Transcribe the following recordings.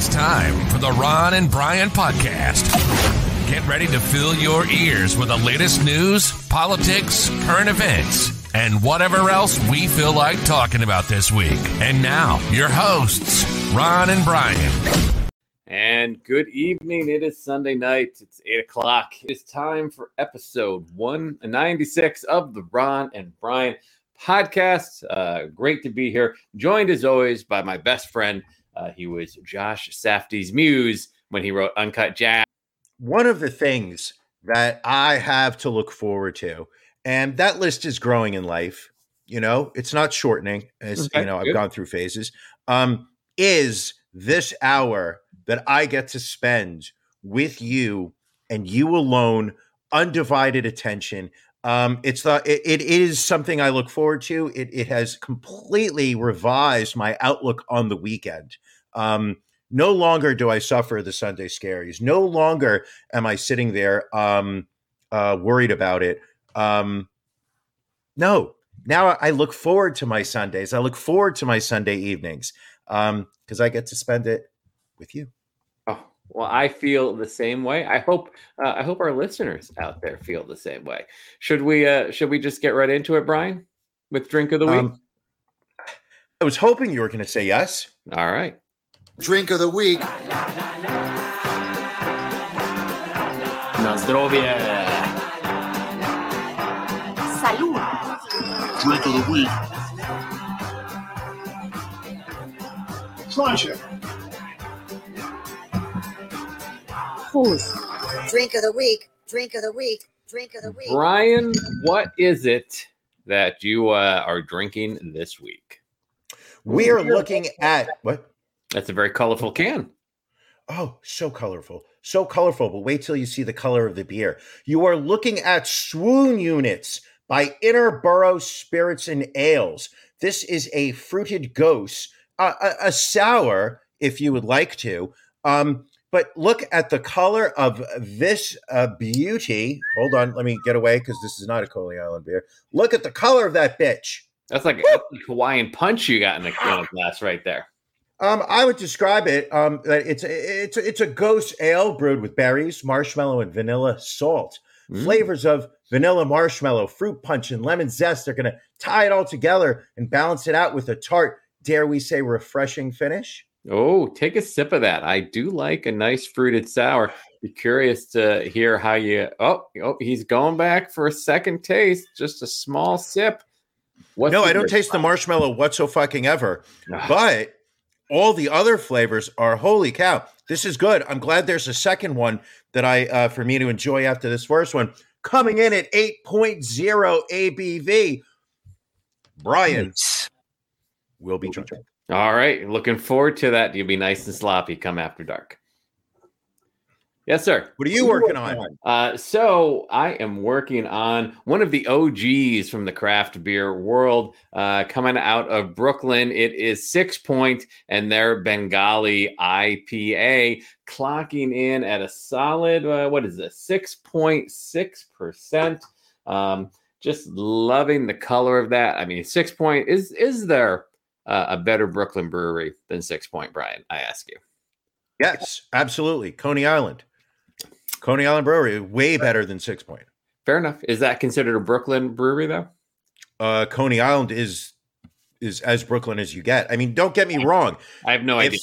It's time for the Ron and Brian podcast. Get ready to fill your ears with the latest news, politics, current events, and whatever else we feel like talking about this week. And now, your hosts, Ron and Brian. And good evening. It is Sunday night. It's 8 o'clock. It's time for episode 196 of the Ron and Brian podcast. Uh, great to be here. Joined as always by my best friend. Uh, he was Josh Safdie's muse when he wrote Uncut Gems. One of the things that I have to look forward to, and that list is growing in life, you know, it's not shortening, as Okay, you know, I've gone through phases, um, is this hour that I get to spend with you and you alone, undivided attention. Um, it's the it, it is something I look forward to. It it has completely revised my outlook on the weekend. Um, no longer do I suffer the Sunday scaries. No longer am I sitting there um, uh, worried about it. Um, no, now I look forward to my Sundays. I look forward to my Sunday evenings because I get to spend it with you. Well, I feel the same way. I hope uh, I hope our listeners out there feel the same way. Should we uh, should we just get right into it, Brian, with drink of the week? Um, I was hoping you were going to say yes. All right. Drink of the week. Na zdrowie! Salud. Drink of the week. Pleasure. Who's? Drink of the week. Drink of the week. Drink of the week. Brian, what is it that you uh, are drinking this week? We are looking at what? That's a very colorful can. Oh, so colorful. So colorful. But wait till you see the color of the beer. You are looking at swoon units by Interboro Spirits and Ales. This is a fruited gose, uh, a, a sour, if you would like to. Um, but look at the color of this uh, beauty. Hold on, let me get away because this is not a Coney Island beer. Look at the color of that bitch. That's like a Hawaiian punch you got in a, in a glass right there. Um, I would describe it. Um, that it's it's it's a gose ale brewed with berries, marshmallow, and vanilla salt. Mm. Flavors of vanilla marshmallow, fruit punch, and lemon zest They're going to tie it all together and balance it out with a tart, dare we say, refreshing finish. Oh, take a sip of that. I do like a nice fruited sour. Be curious to hear how you. Oh, oh, he's going back for a second taste. Just a small sip. What's no, I don't response? taste the marshmallow whatso fucking ever, but all the other flavors are holy cow. This is good. I'm glad there's a second one that I uh, for me to enjoy after this first one. Coming in at 8.0 ABV. Brian will be drinking. All right, looking forward to that. You'll be nice and sloppy come after dark. Yes, sir. What are you working on? Uh, so I am working on one of the OGs from the craft beer world, uh, coming out of Brooklyn. It is Six Point and their Bengali IPA, clocking in at a solid. Uh, what is this? Six point six percent. Um, just loving the color of that. I mean, Six Point is is there uh, a better Brooklyn brewery than Six Point, Brian? I ask you. Yes, absolutely. Coney Island. Coney Island Brewery, way better than Six Point. Fair enough. Is that considered a Brooklyn brewery though? Uh, Coney Island is is as Brooklyn as you get. I mean, don't get me wrong. I have no if, idea.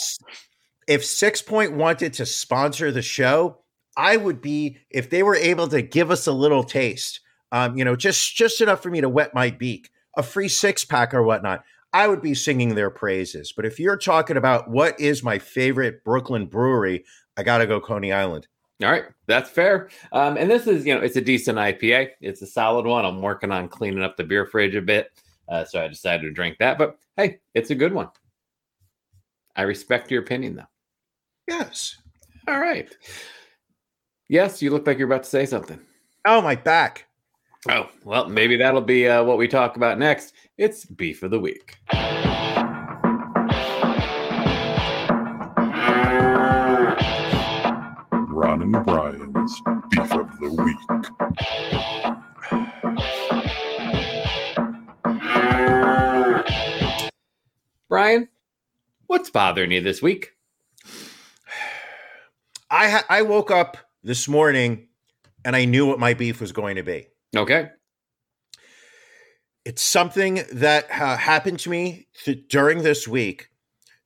if Six Point wanted to sponsor the show, I would be if they were able to give us a little taste. Um, you know, just just enough for me to wet my beak, a free six pack or whatnot. I would be singing their praises. But if you're talking about what is my favorite Brooklyn brewery, I got to go Coney Island. All right, that's fair. Um, and this is, you know, it's a decent IPA. It's a solid one. I'm working on cleaning up the beer fridge a bit, uh, so I decided to drink that. But hey, it's a good one. I respect your opinion, though. Yes. All right. Yes, you look like you're about to say something. Oh, my back. Oh, well, maybe that'll be uh, what we talk about next. It's beef of the week. Ron and Brian's Beef of the Week. Brian, what's bothering you this week? I ha- I woke up this morning and I knew what my beef was going to be. Okay. It's something that uh, happened to me th- during this week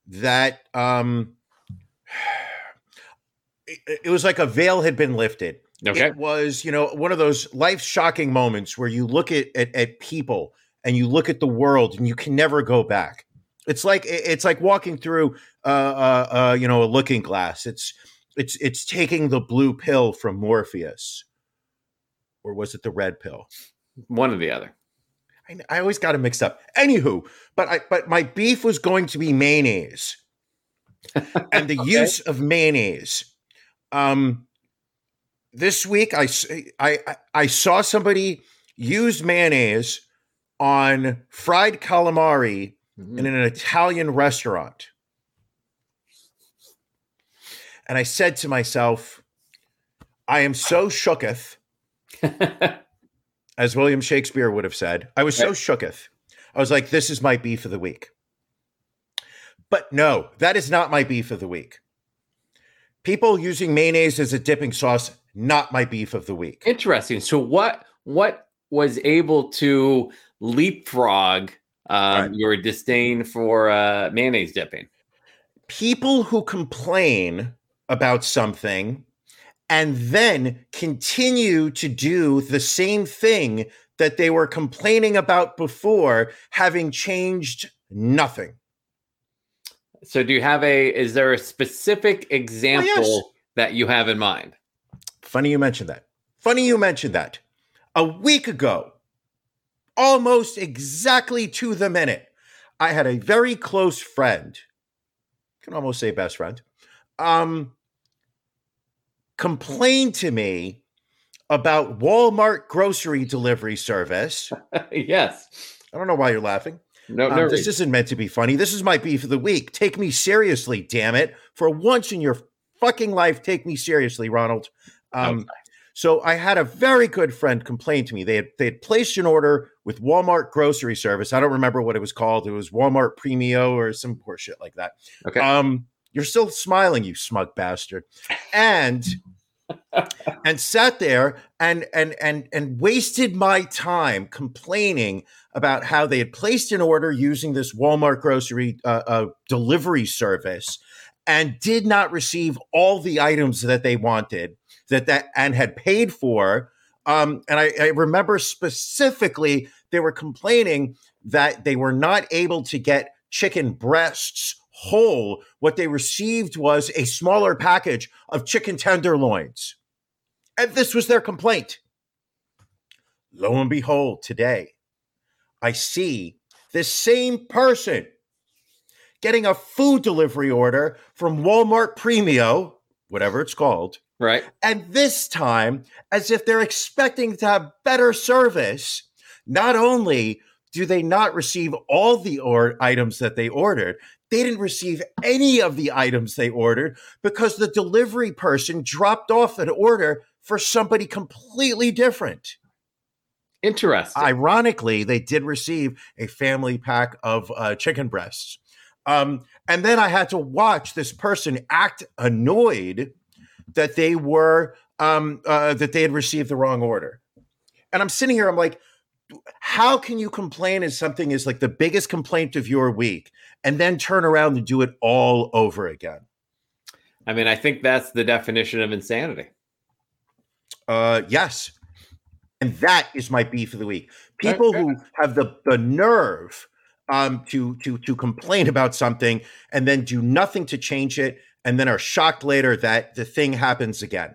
that um it, it was like a veil had been lifted. Okay. It was, you know, one of those life shocking moments where you look at, at at people and you look at the world and you can never go back. It's like it's like walking through uh, uh, uh, you know a looking glass. It's it's it's taking the blue pill from Morpheus, or was it the red pill? One or the other. I, I always got it mixed up. Anywho, but I but my beef was going to be mayonnaise and the use of mayonnaise. Um, this week I I I saw somebody use mayonnaise on fried calamari Mhm. in an Italian restaurant. And I said to myself, I am so shooketh, as William Shakespeare would have said. I was so Right. shooketh. I was like, this is my beef of the week. But no, that is not my beef of the week. People using mayonnaise as a dipping sauce, not my beef of the week. Interesting. So what what was able to leapfrog um, Right. your disdain for uh, mayonnaise dipping? people who complain about something and then continue to do the same thing that they were complaining about before, having changed nothing. So do you have a is there a specific example that you have in mind? Funny you mentioned that. Funny you mentioned that. A week ago, almost exactly to the minute, I had a very close friend, can almost say best friend, um, complain to me about Walmart grocery delivery service. yes. I don't know why you're laughing. No, Um, no. this isn't meant to be funny. This is my beef of the week. Take me seriously, damn it. For once in your fucking life, take me seriously, Ronald. Um, Okay. So I had a very good friend complain to me. They had they had placed an order with Walmart grocery service. I don't remember what it was called. It was Walmart Premio or some poor shit like that. okay. Um, you're still smiling, you smug bastard. And and sat there and and and and wasted my time complaining about how they had placed an order using this Walmart grocery uh, uh, delivery service and did not receive all the items that they wanted that that and had paid for. Um, and I, I remember specifically they were complaining that they were not able to get chicken breasts whole. What they received was a smaller package of chicken tenderloins. And this was their complaint. Lo and behold, today, I see this same person getting a food delivery order from Walmart Premio, whatever it's called, right. and this time, as if they're expecting to have better service, not only do they not receive all the or- items that they ordered, they didn't receive any of the items they ordered because the delivery person dropped off an order for somebody completely different. Interesting. Ironically, they did receive a family pack of uh, chicken breasts. Um, and then I had to watch this person act annoyed that they were um, uh, that they had received the wrong order. And I'm sitting here, I'm like, how can you complain as something is like the biggest complaint of your week and then turn around and do it all over again? I mean, I think that's the definition of insanity. Uh, yes. And that is my beef of the week. People who have the, the nerve um, to to to complain about something and then do nothing to change it, and then are shocked later that the thing happens again.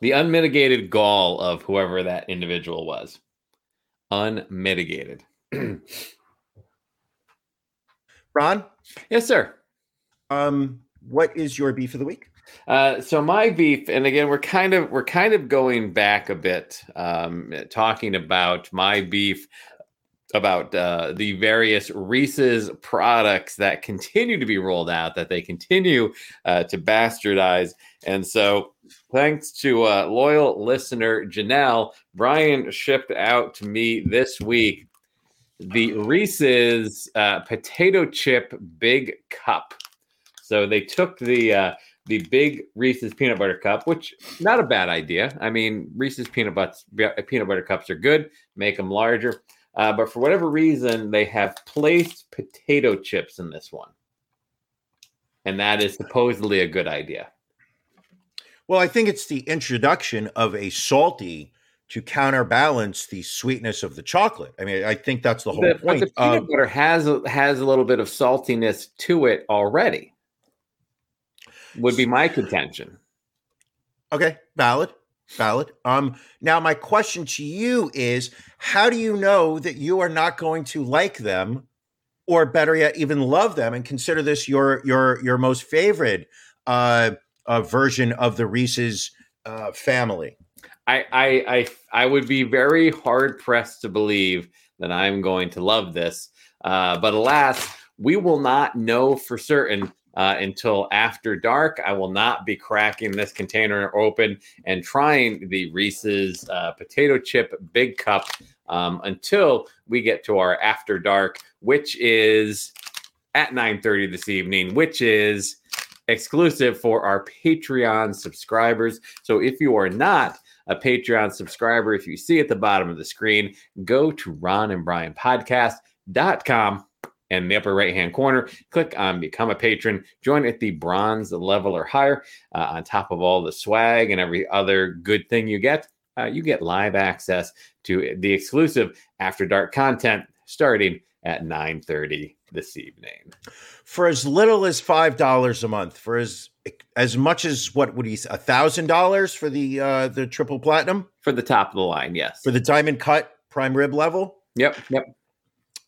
The unmitigated gall of whoever that individual was. Unmitigated. Ron, yes, sir. um, what is your beef of the week? Uh, so my beef, and again, we're kind of we're kind of going back a bit, um, talking about my beef about uh, the various Reese's products that continue to be rolled out, that they continue uh, to bastardize, and so thanks to uh, loyal listener Janelle, Brian shipped out to me this week the Reese's uh, potato chip big cup. So they took the uh, the big Reese's peanut butter cup, which not a bad idea. I mean, Reese's peanut butts, peanut butter cups are good. Make them larger, uh, but for whatever reason, they have placed potato chips in this one, and that is supposedly a good idea. Well, I think it's the introduction of a salty to counterbalance the sweetness of the chocolate. I mean, I think that's the whole but point. the peanut of- butter has a- has a little bit of saltiness to it already. Would be my contention. Okay, valid, valid. Um, now my question to you is: How do you know that you are not going to like them, or better yet, even love them, and consider this your your your most favorite uh, uh version of the Reese's uh, family? I, I I I would be very hard pressed to believe that I'm going to love this, uh, but alas, we will not know for certain uh, until after dark. I will not be cracking this container open and trying the Reese's uh, potato chip big cup um, until we get to our after dark, which is at 9:30 this evening, which is exclusive for our Patreon subscribers. So if you are not a Patreon subscriber, if you see at the bottom of the screen, go to Ron and Brian podcast.com and the upper right hand corner, click on become a patron, join at the bronze level or higher. Uh, on top of all the swag and every other good thing you get, uh, you get live access to the exclusive after dark content starting at 9:30 this evening. For as little as five dollars a month, for as as much as what would he a thousand dollars for the uh the triple platinum For the top of the line, yes. for the diamond cut prime rib level? Yep, yep.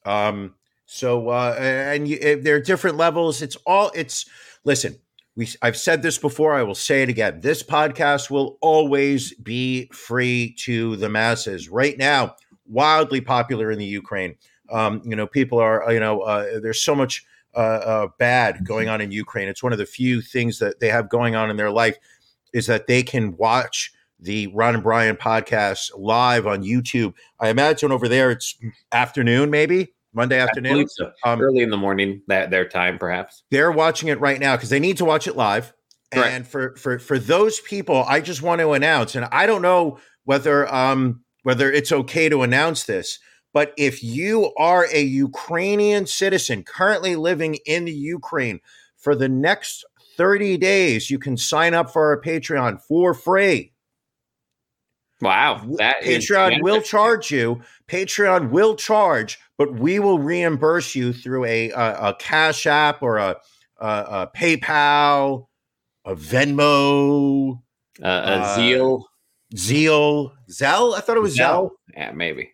Um, so uh, and you, eh, there are different levels. It's all it's listen. We I've said this before. I will say it again. This podcast will always be free to the masses. Right now, wildly popular in the Ukraine. Um, you know, people are you know uh, there's so much uh, uh, bad going on in Ukraine. It's one of the few things that they have going on in their life is that they can watch the Ron and Brian podcast live on YouTube. I imagine over there it's afternoon, maybe Monday afternoon. so. Um, Early in the morning, that their time, perhaps. they're watching it right now because they need to watch it live. Correct. And for for for those people, I just want to announce, and I don't know whether um whether it's okay to announce this, but if you are a Ukrainian citizen currently living in the Ukraine for the next 30 days, you can sign up for our Patreon for free. Wow, that is Patreon will charge you. Patreon will charge, but we will reimburse you through a a, a Cash App or a, a, a PayPal, a Venmo, uh, a uh, zeal. Zeal, Zelle. I thought it was Zelle. Yeah, maybe.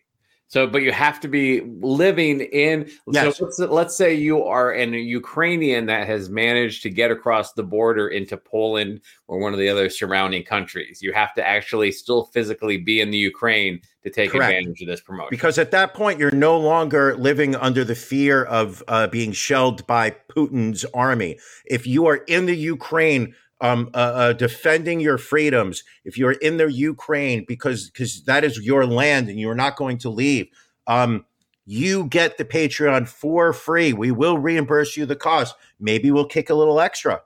So, but you have to be living in. Yes. So let's, let's say you are an Ukrainian that has managed to get across the border into Poland or one of the other surrounding countries. You have to actually still physically be in the Ukraine to take Correct. advantage of this promotion. Because at that point, you're no longer living under the fear of uh, being shelled by Putin's army. If you are in the Ukraine, um, uh, uh, defending your freedoms, if you're in the Ukraine because because that is your land and you're not going to leave, um, you get the Patreon for free. We will reimburse you the cost. Maybe we'll kick a little extra.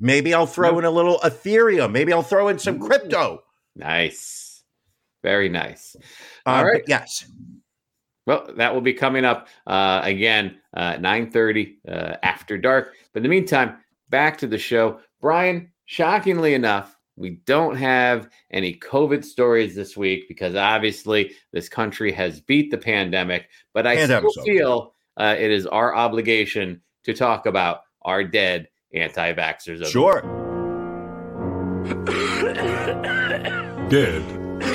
Maybe I'll throw in a little Ethereum. Maybe I'll throw in some crypto. nice, very nice. Um, All right. yes. Well, that will be coming up uh, again, uh, nine thirty uh, after dark. But in the meantime, back to the show. Brian, shockingly enough, we don't have any COVID stories this week because obviously this country has beat the pandemic. But I Pandemic's still feel uh, it is our obligation to talk about our dead anti-vaxxers. Sure. Dead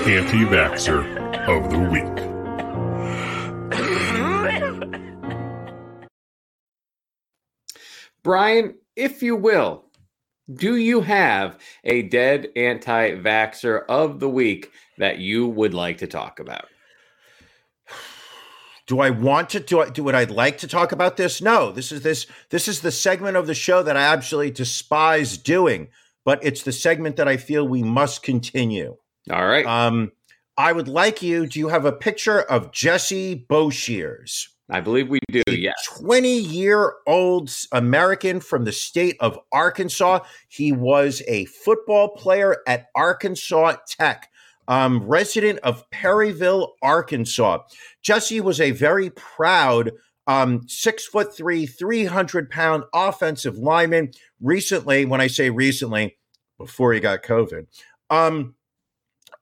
anti vaxxer of the week. Brian, if you will, do you have a dead anti vaxxer of the week that you would like to talk about? Do I want to do I do would I like to talk about this? No. This is this this is the segment of the show that I absolutely despise doing, but it's the segment that I feel we must continue. All right. Um I would like you, do you have a picture of Jesse Boshears? I believe we do. Yes. 20 year old American from the state of Arkansas. He was a football player at Arkansas Tech, um, resident of Perryville, Arkansas. Jesse was a very proud um, six foot three, 300 pound offensive lineman. Recently, when I say recently, before he got COVID, um,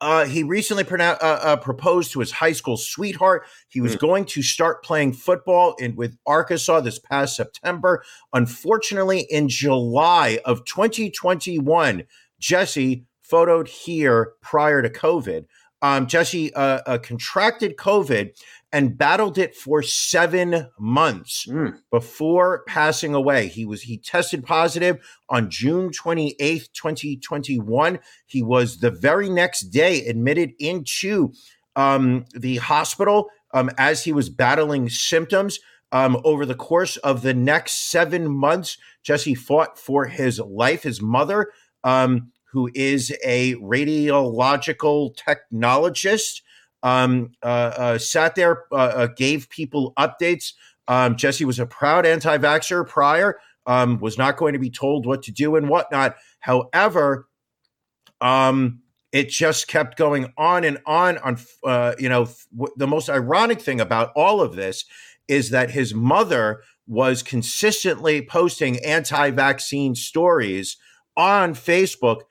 uh, he recently uh, uh, proposed to his high school sweetheart. He was going to start playing football in with Arkansas this past September. Unfortunately, in July of 2021, Jesse photoed here prior to COVID. Um, Jesse uh, uh, contracted COVID and battled it for seven months Mm. before passing away. He was he tested positive on June 28th, 2021. He was the very next day admitted into um, the hospital um, as he was battling symptoms. Um, over the course of the next seven months, Jesse fought for his life. His mother, um, who is a radiological technologist, um, uh, uh, sat there, uh, uh, gave people updates. Um, Jesse was a proud anti vaxxer prior, um, was not going to be told what to do and whatnot. However, um, it just kept going on and on. On uh, you know, the most ironic thing about all of this is that his mother was consistently posting anti-vaccine stories on Facebook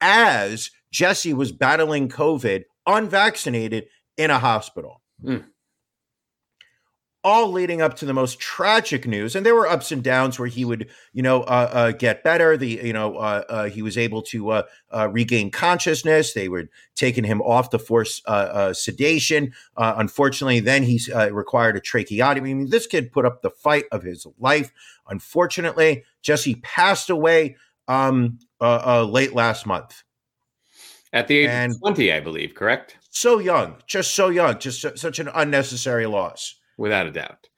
as Jesse was battling COVID, unvaccinated in a hospital. Mm. All leading up to the most tragic news, and there were ups and downs where he would, you know, uh, uh, get better. The, you know, uh, uh, he was able to uh, uh, regain consciousness. They were taking him off the force sedation. Uh, unfortunately, then he uh, required a tracheotomy. I mean, this kid put up the fight of his life. Unfortunately, Jesse passed away um, uh, uh, late last month. At the age And- of 20, I believe, correct? So young, just so young, just su- such an unnecessary loss. Without a doubt.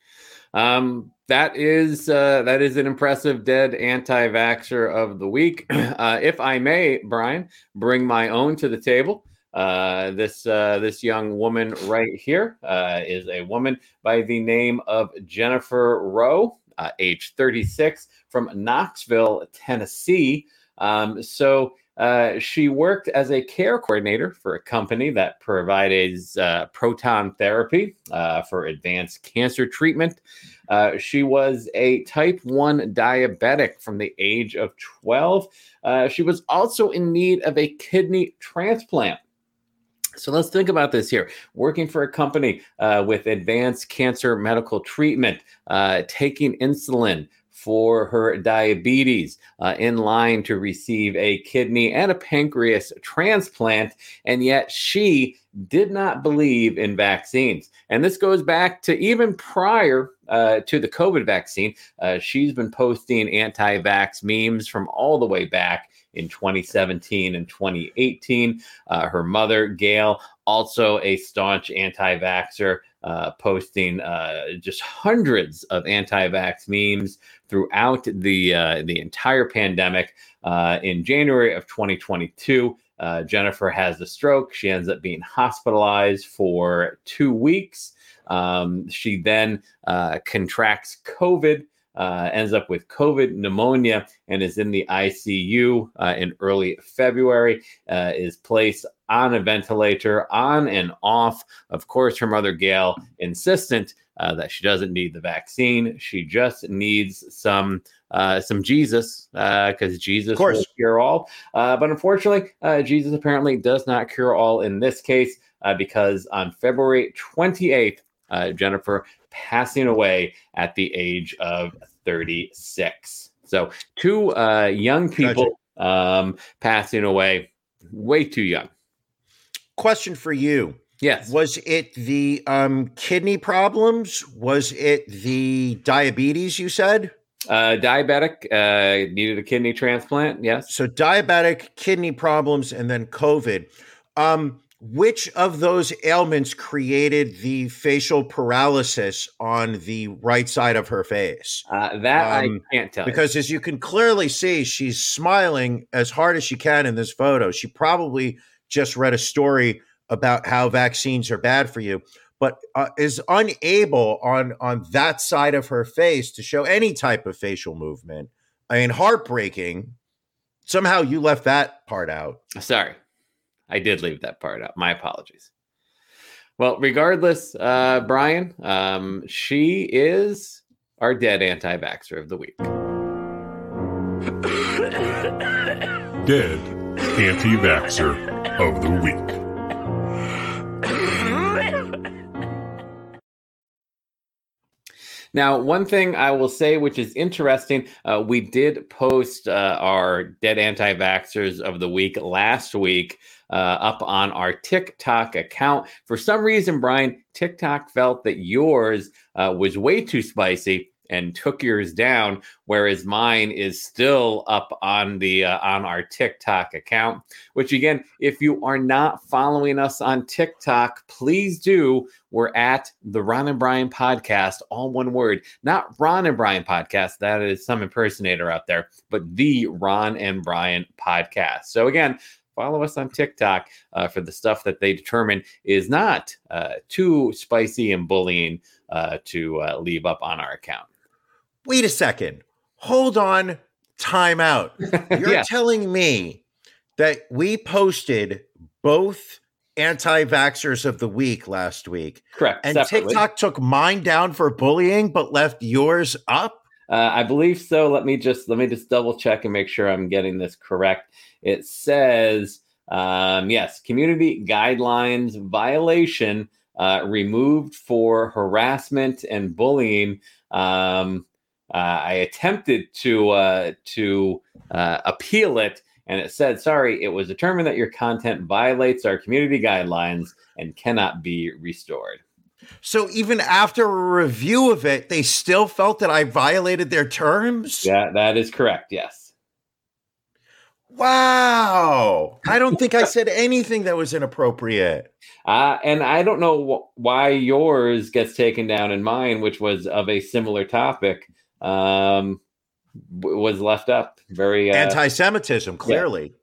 Um, that is uh, that is an impressive dead anti-vaxxer of the week. Uh, if I may, Brian, bring my own to the table. Uh, this uh, this young woman right here uh, is a woman by the name of Jennifer Rowe, uh, age 36, from Knoxville, Tennessee. Um, so uh, she worked as a care coordinator for a company that provides uh, proton therapy uh, for advanced cancer treatment. Uh, she was a type 1 diabetic from the age of 12. Uh, she was also in need of a kidney transplant. So let's think about this here. Working for a company uh, with advanced cancer medical treatment, taking insulin for her diabetes, uh, in line to receive a kidney and a pancreas transplant. And yet she did not believe in vaccines. And this goes back to even prior uh, to the COVID vaccine. Uh, she's been posting anti vax memes from all the way back in 2017 and 2018. Uh, her mother, Gail, also a staunch anti vaxxer, uh, posting uh, just hundreds of anti vax memes throughout the, uh, the entire pandemic. Uh, in January of 2022, uh, Jennifer has a stroke. She ends up being hospitalized for two weeks. Um, she then contracts COVID, uh, ends up with COVID pneumonia, and is in the ICU uh, in early February. Uh, is placed on a ventilator, on and off. Of course, her mother Gail insistent uh, that she doesn't need the vaccine. She just needs some uh, some Jesus because Jesus Of course. will cure all. Uh, but unfortunately, uh, Jesus apparently does not cure all in this case uh, because on February 28th, uh, Jennifer passing away at the age of 36. So, two uh, young people um, passing away way too young. Question for you. Yes. Was it the um, kidney problems? Was it the diabetes you said? Uh, diabetic, uh, needed a kidney transplant. Yes. So diabetic, kidney problems, and then COVID. Um, which of those ailments created the facial paralysis on the right side of her face? Uh, that Um, I can't tell. you. Because as you can clearly see, she's smiling as hard as she can in this photo. She probably just read a story about how vaccines are bad for you. but uh, is unable on on that side of her face to show any type of facial movement. I mean, heartbreaking. Somehow you left that part out. Sorry, I did leave that part out. My apologies. Well, regardless, uh, Brian, um, she is our dead anti vaxxer of the week. Dead anti vaxxer of the week. Now, one thing I will say, which is interesting, uh, we did post uh, our dead anti vaxxers of the week last week uh, up on our TikTok account. For some reason, Brian, TikTok felt that yours uh, was way too spicy and took yours down, whereas mine is still up on the uh, on our TikTok account. Which again, if you are not following us on TikTok, please do. We're at the Ron and Brian podcast, all one word, not Ron and Brian podcast. That is some impersonator out there, but the Ron and Brian podcast. So again. Follow us on TikTok uh, for the stuff that they determine is not uh, too spicy and bullying uh, to uh, leave up on our account. Wait a second. Hold on. Time out. You're Yeah. telling me that we posted both anti vaxxers of the week last week, Correct. and separately. TikTok took mine down for bullying, but left yours up? Uh, I believe so. Let me just let me just double check and make sure I'm getting this correct. It says um, yes, community guidelines violation uh, removed for harassment and bullying. Um, uh, I attempted to uh, to uh, appeal it, and it said, "Sorry, it was determined that your content violates our community guidelines and cannot be restored." So even after a review of it, they still felt that I violated their terms? Yeah, that is correct. Yes. Wow. I don't think I said anything that was inappropriate. Uh, and I don't know wh- why yours gets taken down and mine, which was of a similar topic, um, w- was left up. Very uh, Anti Semitism, clearly.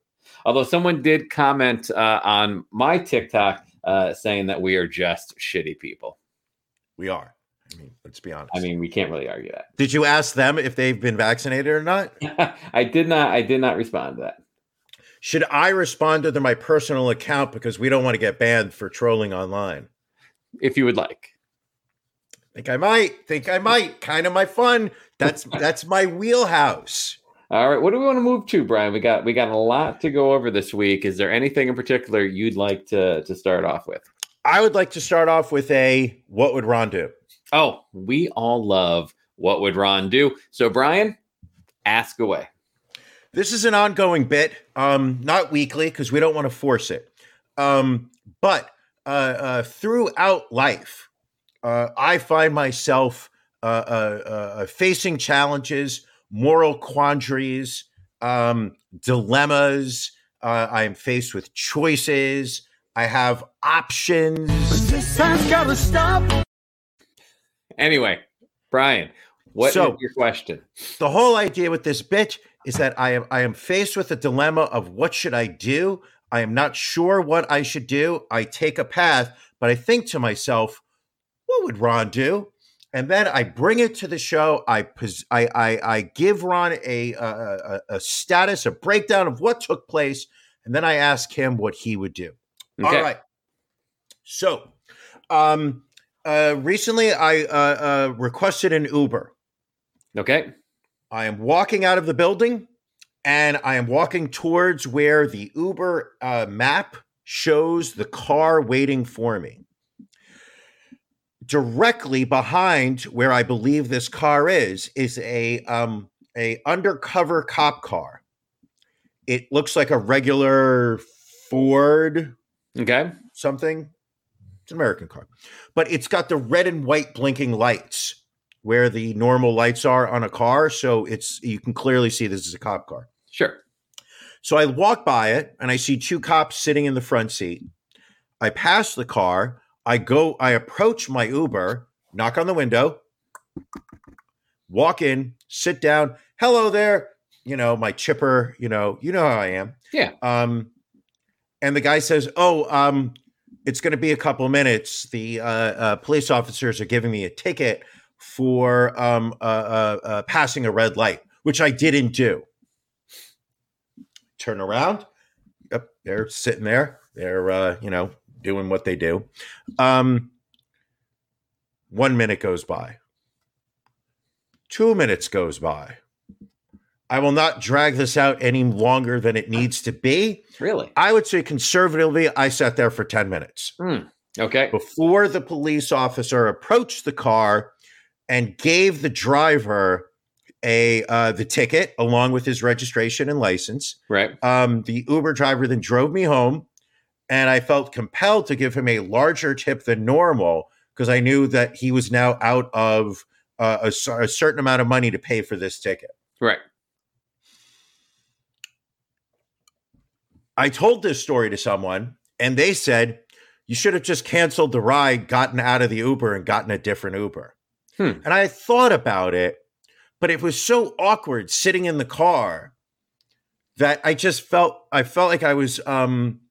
Although someone did comment uh, on my TikTok uh, saying that we are just shitty people. We are. I mean, let's be honest. I mean, we can't really argue that. did you ask them if they've been vaccinated or not? I did not. I did not respond to that. Should I respond to my personal account because we don't want to get banned for trolling online? If you would like. Think I might. Think I might. Kind of my fun. That's that's my wheelhouse. All right, what do we want to move to, Brian? We got we got a lot to go over this week. Is there anything in particular you'd like to to start off with? I would like to start off with a what would Ron do? Oh, we all love what would Ron do? So, Brian, ask away. This is an ongoing bit, um, not weekly because we don't want to force it. Um, but uh, uh, throughout life, uh, I find myself uh, uh, uh, facing challenges, moral quandaries, um, dilemmas. Uh, I am faced with choices. I have options. Anyway, Brian, what is So- your question? the whole idea with this bitch is that I am I am faced with a dilemma of what should I do? I am not sure what I should do. I take a path, but I think to myself, what would Ron do? And then I bring it to the show. I pos- I I, I give Ron a, a a status, a breakdown of what took place, and then I ask him what he would do. Okay. All right. So, um, uh, recently I uh, uh, requested an Uber. Okay. I am walking out of the building and I am walking towards where the Uber uh, map shows the car waiting for me. Directly behind where I believe this car is is a um, a undercover cop car. It looks like a regular Ford Okay. something. It's an American car, but it's got the red and white blinking lights where the normal lights are on a car. So it's you can clearly see this is a cop car. Sure. So I walk by it and I see two cops sitting in the front seat. I pass the car. I go, I approach my Uber, knock on the window, walk in, sit down. Hello there. You know, my chipper, you know, you know how I am. Yeah. Um, and the guy says, Oh, um, it's going to be a couple minutes. The uh, uh, police officers are giving me a ticket for um, uh, uh, uh, passing a red light, which I didn't do. Turn around. Yep, they're sitting there. They're uh, you know doing what they do. Um, one minute goes by. Two minutes goes by. I will not drag this out any longer than it needs to be. Really? I would say conservatively, I sat there for 10 minutes Hmm. Okay. before the police officer approached the car and gave the driver a uh, the ticket along with his registration and license. Right. Um, the Uber driver then drove me home, and I felt compelled to give him a larger tip than normal because I knew that he was now out of uh, a, a certain amount of money to pay for this ticket. Right. I told this story to someone, and they said, You should have just canceled the ride, gotten out of the Uber, and gotten a different Uber. Hmm. And I thought about it, but it was so awkward sitting in the car that I just felt I felt like I was um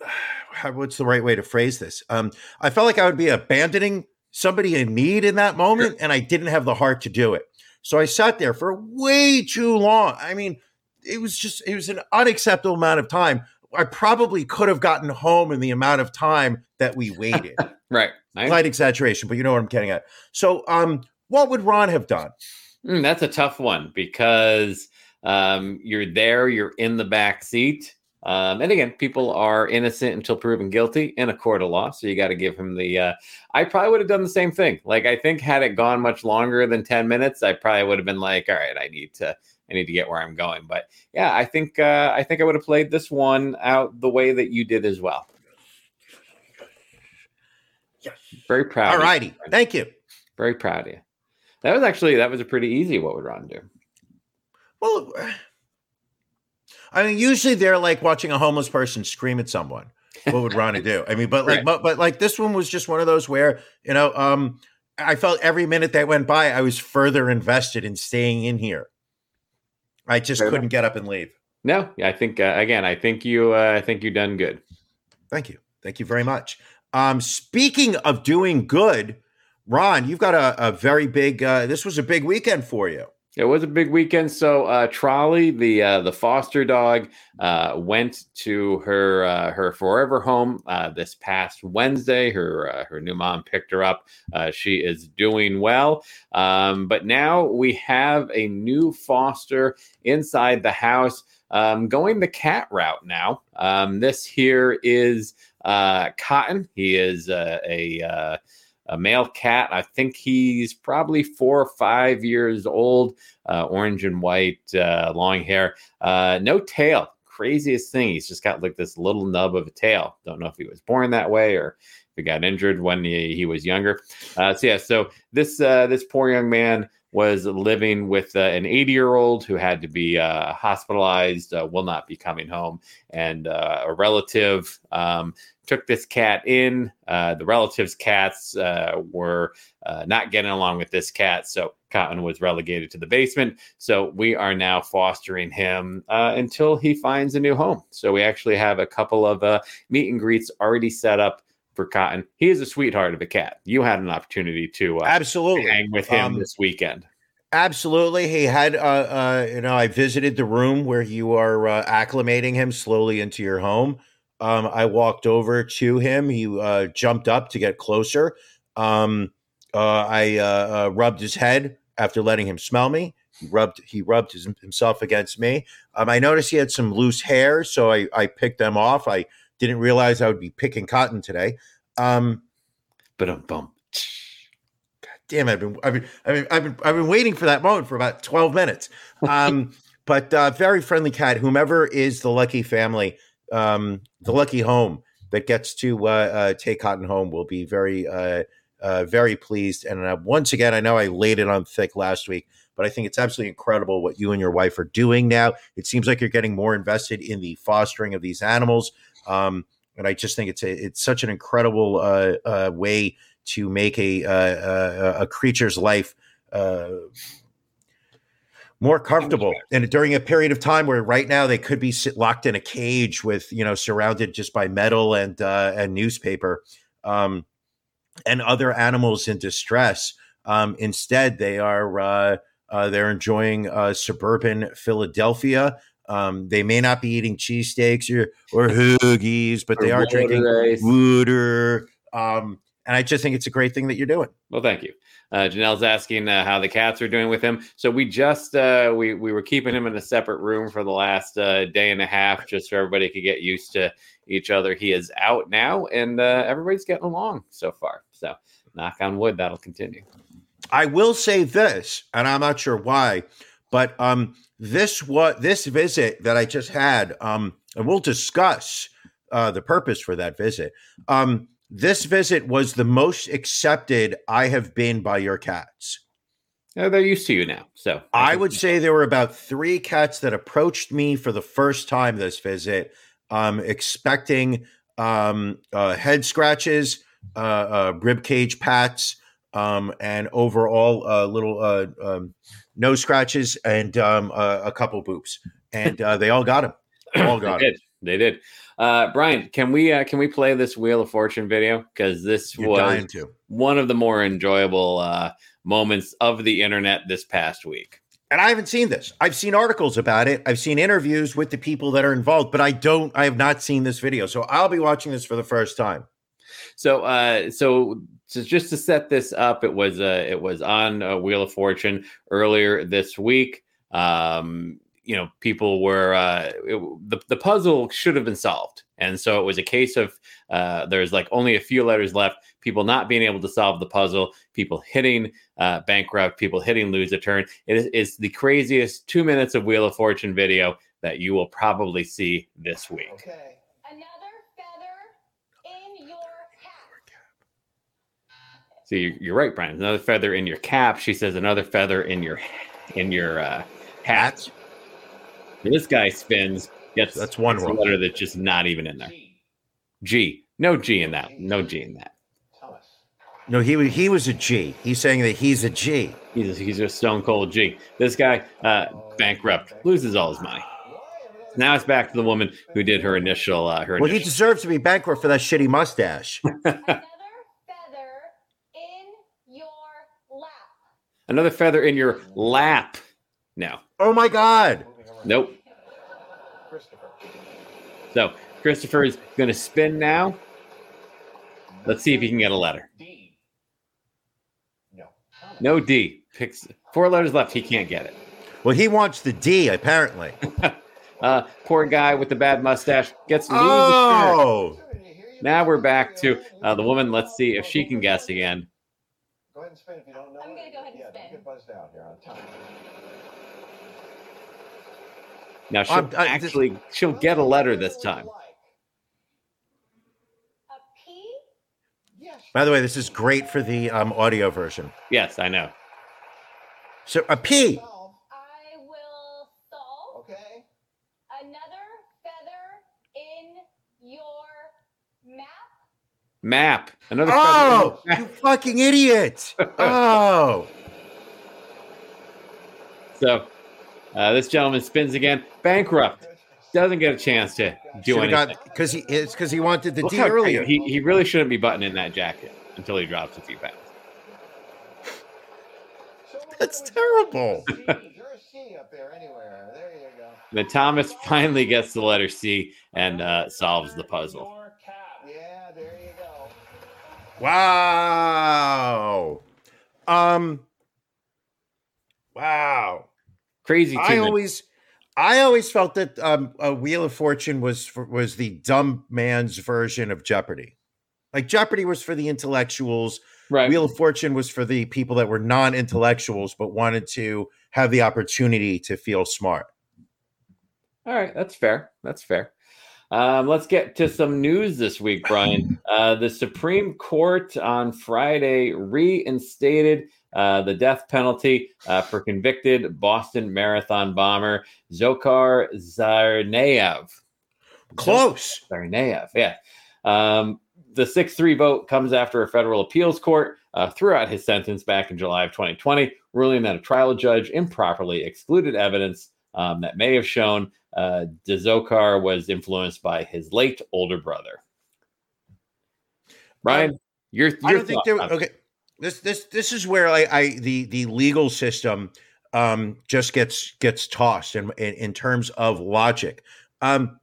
how- what's the right way to phrase this? Um I felt like I would be abandoning somebody in need in that moment and I didn't have the heart to do it. So I sat there for way too long. I mean, it was just it was an unacceptable amount of time. I probably could have gotten home in the amount of time that we waited. Right. Slight exaggeration, but you know what I'm getting at. So, um, what would Ron have done? Mm, that's a tough one because um, you're there, you're in the back seat. Um, and again, people are innocent until proven guilty in a court of law. So you got to give him the. Uh, I probably would have done the same thing. Like I think had it gone much longer than ten minutes, I probably would have been like, all right, I need to, I need to get where I'm going. But yeah, I think, uh, I think I would have played this one out the way that you did as well. Yes. Very proud. All righty. Thank you. Very proud of you. That was actually that was a pretty easy. What would Ron do? Well, I mean, usually they're like watching a homeless person scream at someone. What would Ronnie do? I mean, but like, Right. but, but like this one was just one of those where you know, um, I felt every minute that went by, I was further invested in staying in here. I just Fair couldn't get up and leave. No, I think uh, again, I think you, uh, I think you done good. Thank you. Thank you very much. Um, speaking of doing good, Ron, you've got a, a very big. Uh, this was a big weekend for you. It was a big weekend. So uh, Trolley, the uh, the foster dog, uh, went to her uh, her forever home uh, this past Wednesday. Her uh, her new mom picked her up. Uh, she is doing well, um, but now we have a new foster inside the house, um, going the cat route now. Um, this here is uh, Cotton. He is a uh, a male cat. I think he's probably four or five years old, uh, orange and white, uh, long hair, uh, no tail. Craziest thing, he's just got like this little nub of a tail. Don't know if he was born that way or if he got injured when he, he was younger. Uh, so yeah, so this uh, this poor young man was living with uh, an 80 year old who had to be uh, hospitalized, uh, will not be coming home, and uh, a relative um, took this cat in. Uh, the relative's cats uh, were uh, not getting along with this cat, so Cotton was relegated to the basement. So we are now fostering him uh, until he finds a new home. So we actually have a couple of uh, meet and greets already set up for Cotton. He is a sweetheart of a cat. You had an opportunity to uh, Absolutely. hang with him Um, this weekend. Absolutely. He had, uh, uh, you know, I visited the room where you are uh, acclimating him slowly into your home. Um, I walked over to him. He uh, jumped up to get closer. Um, uh, I uh, uh, rubbed his head after letting him smell me. He rubbed he rubbed his, himself against me. Um, I noticed he had some loose hair, so I, I picked them off. I didn't realize I would be picking cotton today. Um, But um, bum. damn it, I've been, I've been, I've been, I've been, I've been waiting for that moment for about 12 minutes. Um, but uh, very friendly cat, whomever is the lucky family, um, the lucky home that gets to uh, uh, take Cotton home will be very, uh, uh, very pleased. And uh, once again, I know I laid it on thick last week, but I think it's absolutely incredible what you and your wife are doing now. It seems like you're getting more invested in the fostering of these animals. Um, and I just think it's a, it's such an incredible uh, uh, way to make a uh, a, a creature's life uh, more comfortable. And during a period of time where right now they could be sit, locked in a cage with you know surrounded just by metal and uh, and newspaper um, and other animals in distress um, instead they are uh, uh, they're enjoying uh, suburban philadelphia. Um, they may not be eating cheesesteaks or or hoagies but they Or are drinking water ice. water. Um, and i just think it's a great thing that you're doing Well, thank you. Uh, Janelle's asking uh, how the cats are doing with him. So we just uh, we we were keeping him in a separate room for the last uh, day and a half, just so everybody could get used to each other. He is out now, and uh, everybody's getting along so far. So knock on wood, that'll continue. I will say this, and I'm not sure why, but um, this what this visit that I just had, um, and we'll discuss uh, the purpose for that visit. Um, this visit was the most accepted I have been by your cats. Uh, they're used to you now, so I would say there were about three cats that approached me for the first time this visit, um, expecting um, uh, head scratches, uh, uh, rib cage pats, um, and overall uh, little uh, um, nose scratches and um, uh, a couple boops, and uh, they all got them. All got them. did. They did. Uh, Brian, can we uh, can we play this Wheel of Fortune video? Because this You're was one of the more enjoyable uh, moments of the internet this past week. And I haven't seen this. I've seen articles about it. I've seen interviews with the people that are involved, but I don't. I have not seen this video, so I'll be watching this for the first time. So, uh, so so just to set this up, it was uh, it was on uh, Wheel of Fortune earlier this week. Um, you know, people were uh, it, the the puzzle should have been solved, and so it was a case of uh, there's like only a few letters left. People not being able to solve the puzzle, people hitting uh, bankrupt, people hitting lose a turn. It is it's the craziest two minutes of Wheel of Fortune video that you will probably see this week. Okay. Another feather in your cap. So you're, you're right, Brian. Another feather in your cap. She says another feather in your in your uh, hat. This guy spins. Gets That's one gets letter that's just not even in there. G. No G in that. No G in that. No, he wa- he was a G. He's saying that he's a G. He's a, he's a stone cold G. This guy uh, bankrupt loses all his money. Now it's back to the woman who did her initial uh, her Well, he deserves to be bankrupt for that shitty mustache. Another feather in your lap. another feather in your lap. No, oh my god! Nope. Christopher. So Christopher is going to spin now. Let's see if he can get a letter. D. No. No D. Picks four letters left. He can't get it. Well, he wants the D apparently. Uh, poor guy with the bad mustache gets to lose. Oh, Now we're back to uh, the woman. Let's see if she can guess again. Go ahead and spin if you don't know. I'm it. gonna go ahead and yeah, spin. Don't get buzzed out here on time. Now she'll I'm- I- this- actually she'll get a letter this time. A P. Yes. by the way, this is great for the um, audio version. Yes, I know. So a P. Solve. I will solve Okay. another feather in your map. Map. Another. Oh, feather- you fucking idiot! Oh, So uh, this gentleman spins again. Bankrupt. Doesn't get a chance to do should anything. have got because he it's because he wanted the Look D how- earlier. He, he really shouldn't be buttoning that jacket until he drops a few pounds. That's terrible. Is there a C up there anywhere? There you go. Then Thomas finally gets the letter C and uh, solves the puzzle. Yeah, there you go. Wow. Um. Wow. Crazy. I always, I always felt that um, a Wheel of Fortune was for, was the dumb man's version of Jeopardy. Like Jeopardy was for the intellectuals. right. Wheel of Fortune was for the people that were non-intellectuals but wanted to have the opportunity to feel smart. All right, that's fair. That's fair. Um, let's get to some news this week, Brian. Uh, the Supreme Court on Friday reinstated uh, the death penalty uh, for convicted Boston Marathon bomber Dzhokhar Tsarnaev. Close. Tsarnaev, yeah. Um, the 6 3 vote comes after a federal appeals court uh, threw out his sentence back in July of 2020, ruling that a trial judge improperly excluded evidence um, that may have shown uh, Dzhokhar was influenced by his late older brother. Brian, your, your I don't think there. Okay, this this this is where I, I the the legal system um, just gets gets tossed in, in in terms of logic, um,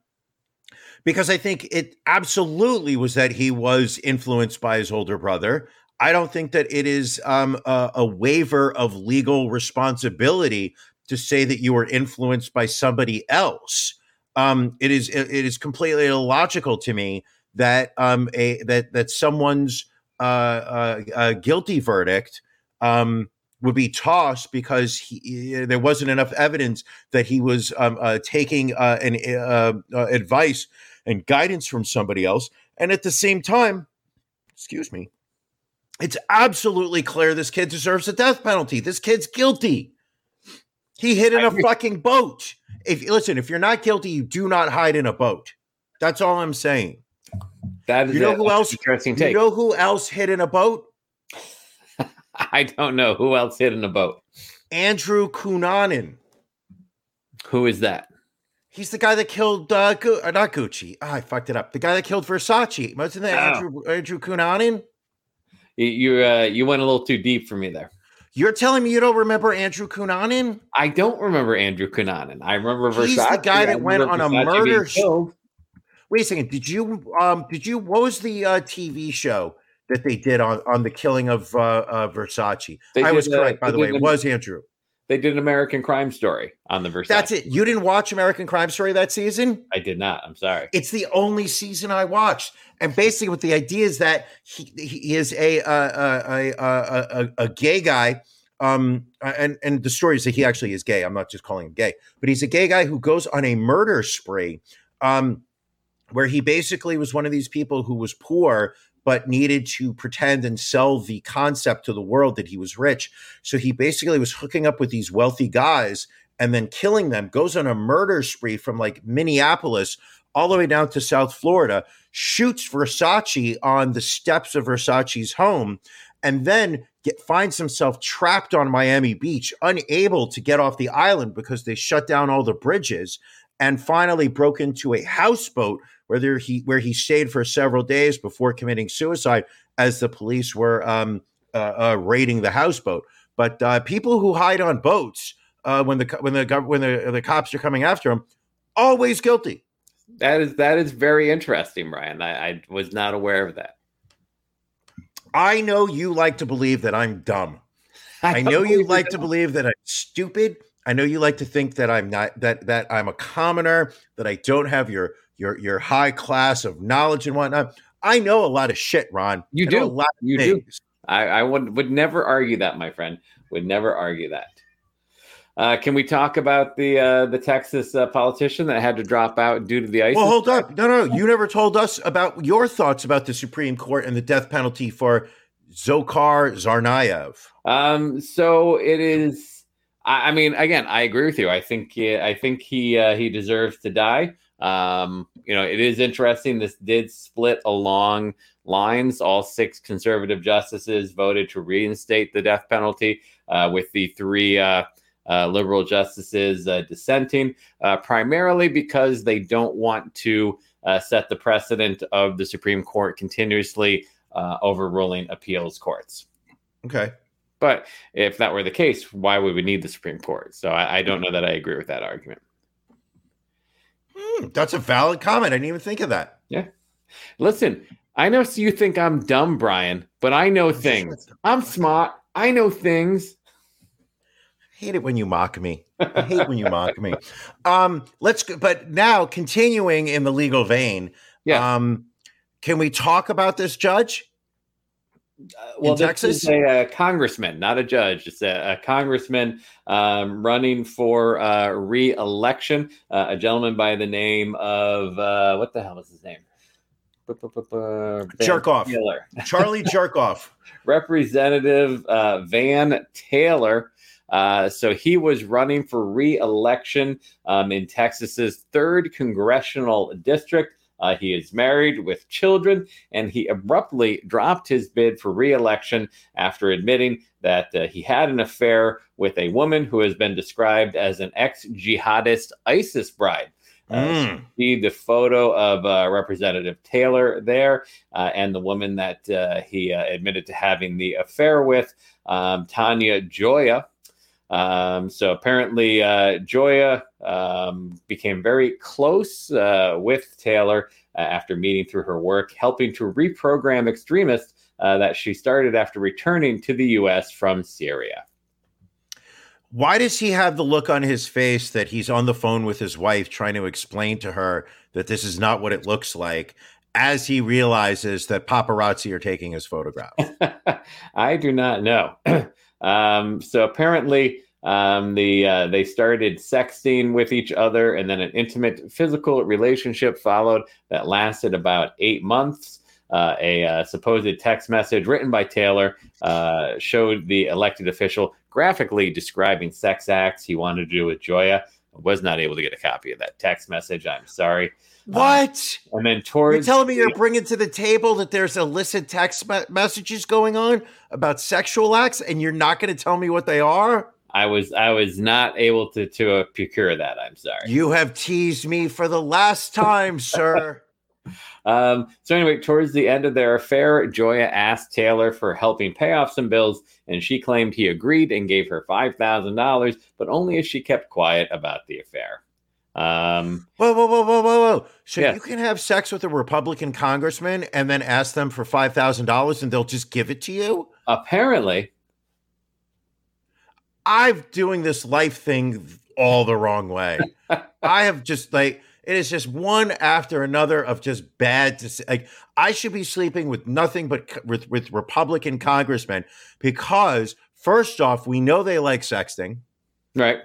because I think it absolutely was that he was influenced by his older brother. I don't think that it is um, a, a waiver of legal responsibility to say that you were influenced by somebody else. Um, it is it is completely illogical to me that um, a that that someone's uh, uh, uh, guilty verdict um, would be tossed because he, there wasn't enough evidence that he was um, uh, taking uh, an advice and guidance from somebody else, and at the same time, excuse me, it's absolutely clear this kid deserves a death penalty. This kid's guilty. He hid in I a agree. fucking boat. If listen, if you're not guilty, you do not hide in a boat. That's all I'm saying. that is You know who else? Interesting You know who else hid in a boat? I don't know who else hid in a boat. Andrew Cunanan. Who is that? He's the guy that killed uh, Gu- uh, not Gucci. Ah, I fucked it up. The guy that killed Versace. Wasn't that Oh. Andrew Andrew Cunanan? You, uh, you went a little too deep for me there. You're telling me you don't remember Andrew Cunanan? I don't remember Andrew Cunanan. I remember Versace. He's the guy that went on a Versace murder show. Wait a second. Did you um did you what was the uh, TV show that they did on on the killing of uh, uh Versace? They I was uh, correct by the way. It was Andrew. They did an American Crime Story on the Versace. That's it. You didn't watch American Crime Story that season? I did not. I'm sorry. It's the only season I watched, and basically, what the idea is that he, he is a uh, a, a, a, a a gay guy, um, and and the story is that he actually is gay. I'm not just calling him gay, but he's a gay guy who goes on a murder spree, um, where he basically was one of these people who was poor but needed to pretend and sell the concept to the world that he was rich. So he basically was hooking up with these wealthy guys and then killing them. Goes on a murder spree from like Minneapolis all the way down to South Florida, shoots Versace on the steps of Versace's home, and then get, finds himself trapped on Miami Beach, unable to get off the island because they shut down all the bridges, and finally broke into a houseboat where there he where he stayed for several days before committing suicide as the police were um, uh, uh, raiding the houseboat. But uh, people who hide on boats uh, when the when the when the the cops are coming after them, always guilty. That is that is very interesting, Brian. I, I was not aware of that. I know you like to believe that I'm dumb. I know you like to believe that I'm stupid. I know you like to think that I'm not that that I'm a commoner, that I don't have your your your high class of knowledge and whatnot. I know a lot of shit, Ron. You I do. a lot of You do. I, I would would never argue that, my friend. Would never argue that. Uh, can we talk about the uh, the Texas uh, politician that had to drop out due to the ISIS? Well, hold up. No, no, you never told us about your thoughts about the Supreme Court and the death penalty for Dzhokhar Tsarnaev. Um, so it is. I, I mean, again, I agree with you. I think I think he uh, he deserves to die. Um, you know, it is interesting. This did split along lines. All six conservative justices voted to reinstate the death penalty, uh, with the three uh, uh, liberal justices uh, dissenting, uh, primarily because they don't want to uh, set the precedent of the Supreme Court continuously uh, overruling appeals courts. Okay. But if that were the case, why would we need the Supreme Court? So I, I don't know that I agree with that argument. Hmm, that's a valid comment. I didn't even think of that. Yeah. Listen, I know you think I'm dumb, Brian, but I know things. I'm smart. I know things. I hate it when you mock me. I hate when you mock me. Um, let's go, but now continuing in the legal vein. Yeah. Um, can we talk about this judge? Well, in this Texas? is a, uh congressman, not a judge. It's a, a congressman um, running for uh, re-election. Uh, a gentleman by the name of uh, what the hell is his name? Jerkoff. Charlie Jerkoff. Representative uh, Van Taylor. Uh, so he was running for re-election um, in Texas's third congressional district. Uh, he is married with children, and he abruptly dropped his bid for re-election after admitting that uh, he had an affair with a woman who has been described as an ex-jihadist ISIS bride. Uh, Mm. see the photo of uh, Representative Taylor there, uh, and the woman that uh, he uh, admitted to having the affair with, um, Tania Joya. Um, so apparently, uh, Joya um, became very close uh, with Taylor uh, after meeting through her work, helping to reprogram extremists uh, that she started after returning to the U.S. from Syria. Why does he have the look on his face that he's on the phone with his wife trying to explain to her that this is not what it looks like as he realizes that paparazzi are taking his photograph? I do not know. um, so apparently, um, the uh, they started sexting with each other, and then an intimate physical relationship followed that lasted about eight months. Uh, a uh, supposed text message written by Taylor uh, showed the elected official graphically describing sex acts he wanted to do with Joya. I was not able to get a copy of that text message. I'm sorry. What? And then You're telling me you're bringing to the table that there's illicit text me- messages going on about sexual acts, and you're not going to tell me what they are? I was I was not able to to uh, procure that. I'm sorry. You have teased me for the last time, sir. Um, so anyway, towards the end of their affair, Joya asked Taylor for helping pay off some bills, and she claimed he agreed and gave her five thousand dollars, but only if she kept quiet about the affair. Um, Whoa, whoa, whoa, whoa, whoa, whoa! So Yes. you can have sex with a Republican congressman and then ask them for five thousand dollars, and they'll just give it to you? apparently, I'm doing this life thing all the wrong way. I have just like it is just one after another of just bad to like I should be sleeping with nothing but c- with with Republican congressmen because first off, we know they like sexting. right?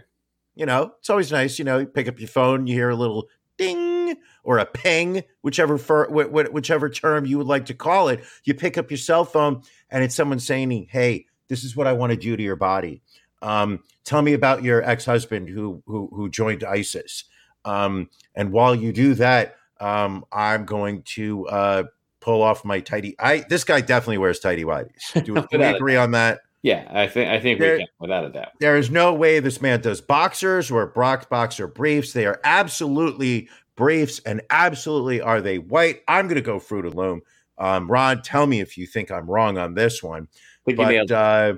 You know, it's always nice. You know, you pick up your phone, you hear a little ding or a ping, whichever wh- whichever term you would like to call it. You pick up your cell phone, and it's someone saying, "Hey, this is what I want to do to your body. Um, tell me about your ex husband who who who joined ISIS. Um, and while you do that, um, I'm going to uh, pull off my tidy. I this guy definitely wears tidy whities. Do, do we agree on that? Yeah, I think I think There- we can without a doubt. There is no way this man does boxers or Brock boxer briefs. They are absolutely briefs, and absolutely are they white. I'm going to go Fruit of Loom. Um, Ron, tell me if you think I'm wrong on this one. I think you nailed But uh,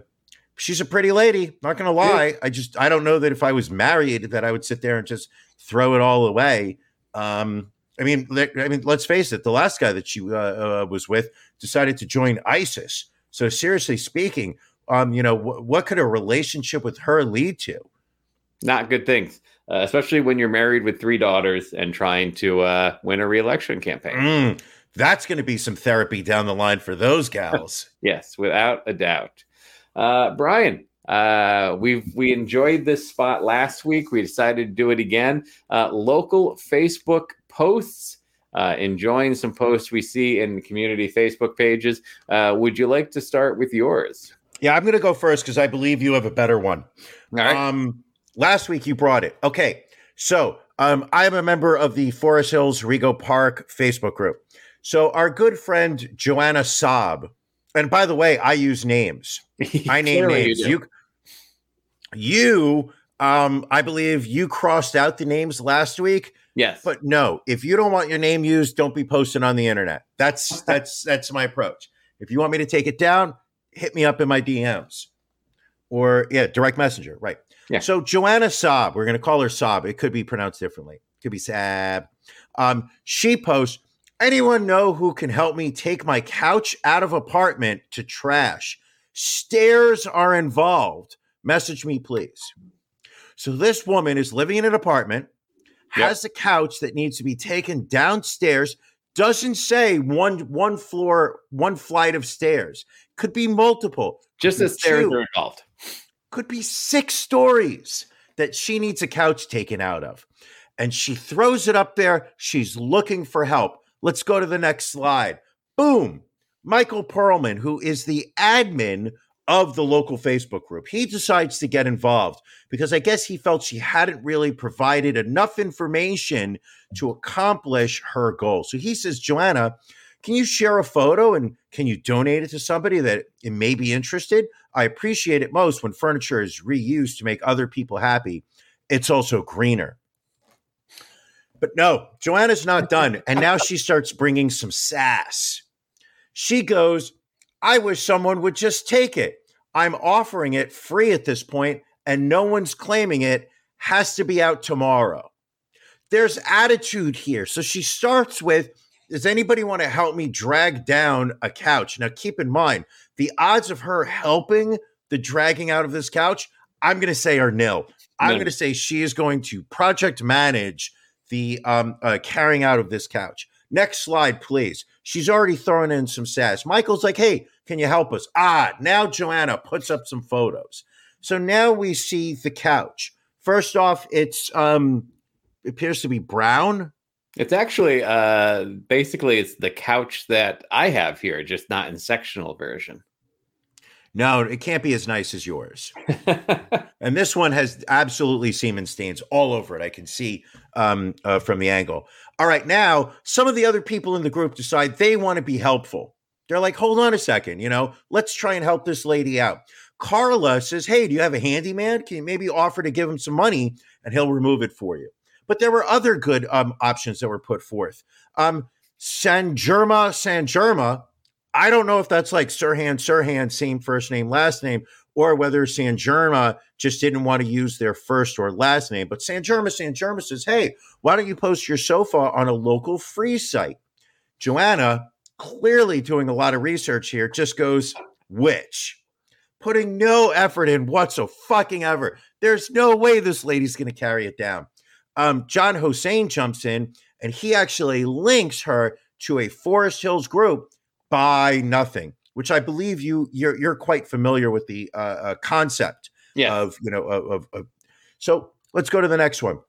she's a pretty lady. Not going to lie. I just I don't know that if I was married that I would sit there and just throw it all away. Um, I mean, I mean, let's face it. The last guy that she uh, uh, was with decided to join ISIS. So seriously speaking, um, you know, wh- what could a relationship with her lead to? not good things, uh, especially when you're married with three daughters and trying to uh, win a reelection campaign. Mm, that's going to be some therapy down the line for those gals. Yes, without a doubt. Uh, Brian, uh, we've we enjoyed this spot last week. We decided to do it again. Uh, local Facebook posts. Uh, enjoying some posts we see in community Facebook pages. Uh, would you like to start with yours? Yeah, I'm going to go first because I believe you have a better one. All right. Um, last week you brought it. Okay, so um, I am a member of the Forest Hills Rego Park Facebook group. So our good friend Joanna Saab, and by the way, I use names. I name names. You, you, um, I believe you crossed out the names last week. yes, But no, if you don't want your name used, don't be posting on the internet. That's that's that's my approach. If you want me to take it down, hit me up in my DMs or yeah, direct messenger. Right. Yeah. So Joanna Saab, we're going to call her Saab. It could be pronounced differently. It Could be Saab. Um, she posts. Anyone know who can help me take my couch out of apartment to trash? Stairs are involved. Message me, please. So this woman is living in an apartment, Yep. has a couch that needs to be taken downstairs. Doesn't say one one floor, one flight of stairs. Could be multiple. just be stairs two. are involved. Could be six stories that she needs a couch taken out of. And she throws it up there. She's looking for help. Let's go to the next slide. Boom. Michael Perlman, who is the admin of the local Facebook group. He decides to get involved because I guess he felt she hadn't really provided enough information to accomplish her goal. So he says, Joanna, can you share a photo and can you donate it to somebody that it may be interested? I appreciate it most when furniture is reused to make other people happy. It's also greener. But no, Joanna's not done. And now she starts bringing some sass. She goes, I wish someone would just take it. I'm offering it free at this point, and no one's claiming it. Has to be out tomorrow. There's attitude here. So she starts with, Does anybody want to help me drag down a couch? Now, keep in mind, the odds of her helping the dragging out of this couch, I'm going to say are nil. I'm going to say she is going to project manage the um, uh, carrying out of this couch. Next slide, please. She's already throwing in some sass. Michael's like, hey, can you help us? Ah, now Joanna puts up some photos. So now we see the couch. First off, it's um it appears to be brown. It's actually uh basically it's the couch that I have here, just not in sectional version. No, it can't be as nice as yours. and this one has absolutely semen stains all over it. I can see um, uh, from the angle. All right, now some of the other people in the group decide they want to be helpful. They're like, hold on a second, you know, let's try and help this lady out. Carla says, hey, do you have a handyman? Can you maybe offer to give him some money and he'll remove it for you? But there were other good um, options that were put forth. Um, San Germa, San Germa, I don't know if that's like Sirhan, Sirhan, same first name, last name, or whether San Germa just didn't want to use their first or last name. But San Germa, San Germa says, hey, why don't you post your sofa on a local free site? Joanna, clearly doing a lot of research here, just goes, which? Putting no effort in whatsoever. fucking ever. There's no way this lady's going to carry it down. Um, John Hossein jumps in and he actually links her to a Forest Hills group Buy Nothing, which I believe you you're you're quite familiar with the uh, uh, concept Yeah. of you know of, of, of. So let's go to the next one.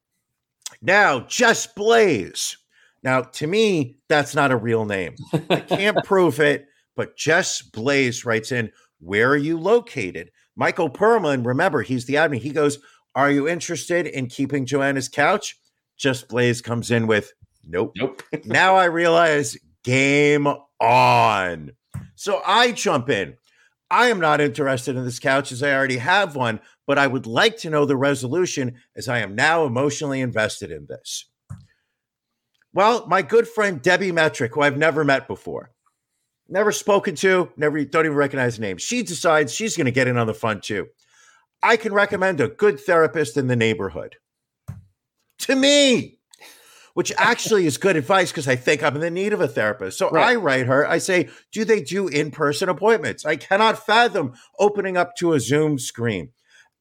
Now, Just Blaze. Now, to me, that's not a real name. I can't prove it, but Jess Blaze writes in, Where are you located? Michael Perlman, remember, he's the admin. He goes, Are you interested in keeping Joanna's couch? Jess Blaze comes in with, Nope. Nope. now I realize game on. So I jump in. I am not interested in this couch as I already have one, but I would like to know the resolution as I am now emotionally invested in this. Well, my good friend Debbie Metric, who I've never met before, never spoken to, never don't even recognize the name. She decides she's going to get in on the fun too. I can recommend a good therapist in the neighborhood to me, which actually is good advice because I think I'm in the need of a therapist. So Right. I write her, I say, Do they do in person appointments? I cannot fathom opening up to a Zoom screen.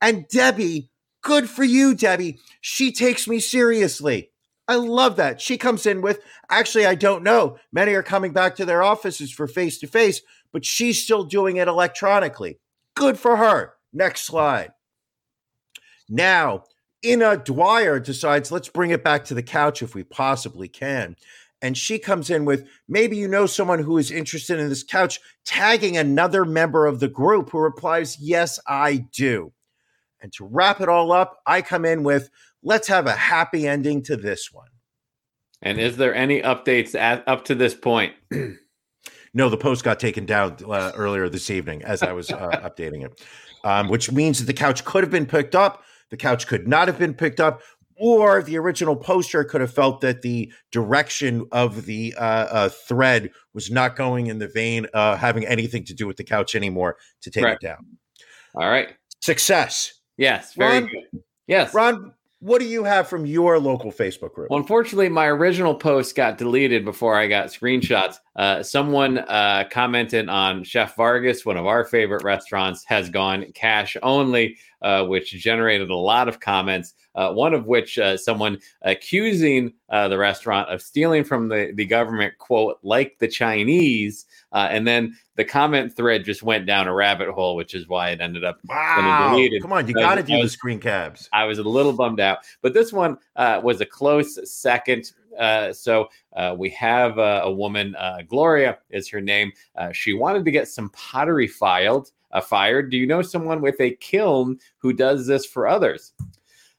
And Debbie, good for you, Debbie. She takes me seriously. I love that. She comes in with, actually, I don't know. Many are coming back to their offices for face to face, but she's still doing it electronically. Good for her. Next slide. Now, Ina Dwyer decides, let's bring it back to the couch if we possibly can. And she comes in with, maybe you know someone who is interested in this couch, tagging another member of the group who replies, yes, I do. And to wrap it all up, I come in with, let's have a happy ending to this one. And is there any updates at, up to this point? No, the post got taken down uh, earlier this evening as I was uh, updating it, um, which means that the couch could have been picked up. The couch could not have been picked up, or the original poster could have felt that the direction of the uh, uh, thread was not going in the vein, uh, having anything to do with the couch anymore to take Right. it down. All right. Success. Yes. Very Ron? good. Yes. Ron, what do you have from your local Facebook group? Well, unfortunately, my original post got deleted before I got screenshots. Uh, someone uh, commented on Chef Vargas, one of our favorite restaurants, has gone cash only, uh, which generated a lot of comments. Uh, one of which uh, someone accusing uh, the restaurant of stealing from the, the government, quote, like the Chinese. Uh, and then the comment thread just went down a rabbit hole, which is why it ended up wow. deleted. Come on, you got to do the screen cabs. I was a little bummed out, but this one uh, was a close second. Uh, so uh, we have uh, a woman, uh, Gloria is her name. Uh, she wanted to get some pottery filed. uh, fired. Do you know someone with a kiln who does this for others?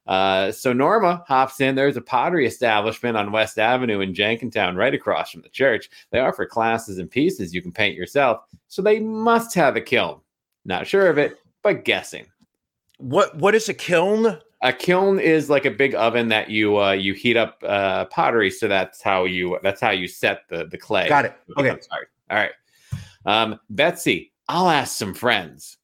Uh, so Norma hops in. There's a pottery establishment on West Avenue in Jenkintown, right across from the church. They offer classes and pieces you can paint yourself. So they must have a kiln. Not sure of it, but guessing. What what is a kiln? A kiln is like a big oven that you uh, you heat up uh, pottery. So that's how you that's how you set the the clay. Got it. Okay. becomes hard. All right. Um, Betsy, I'll ask some friends.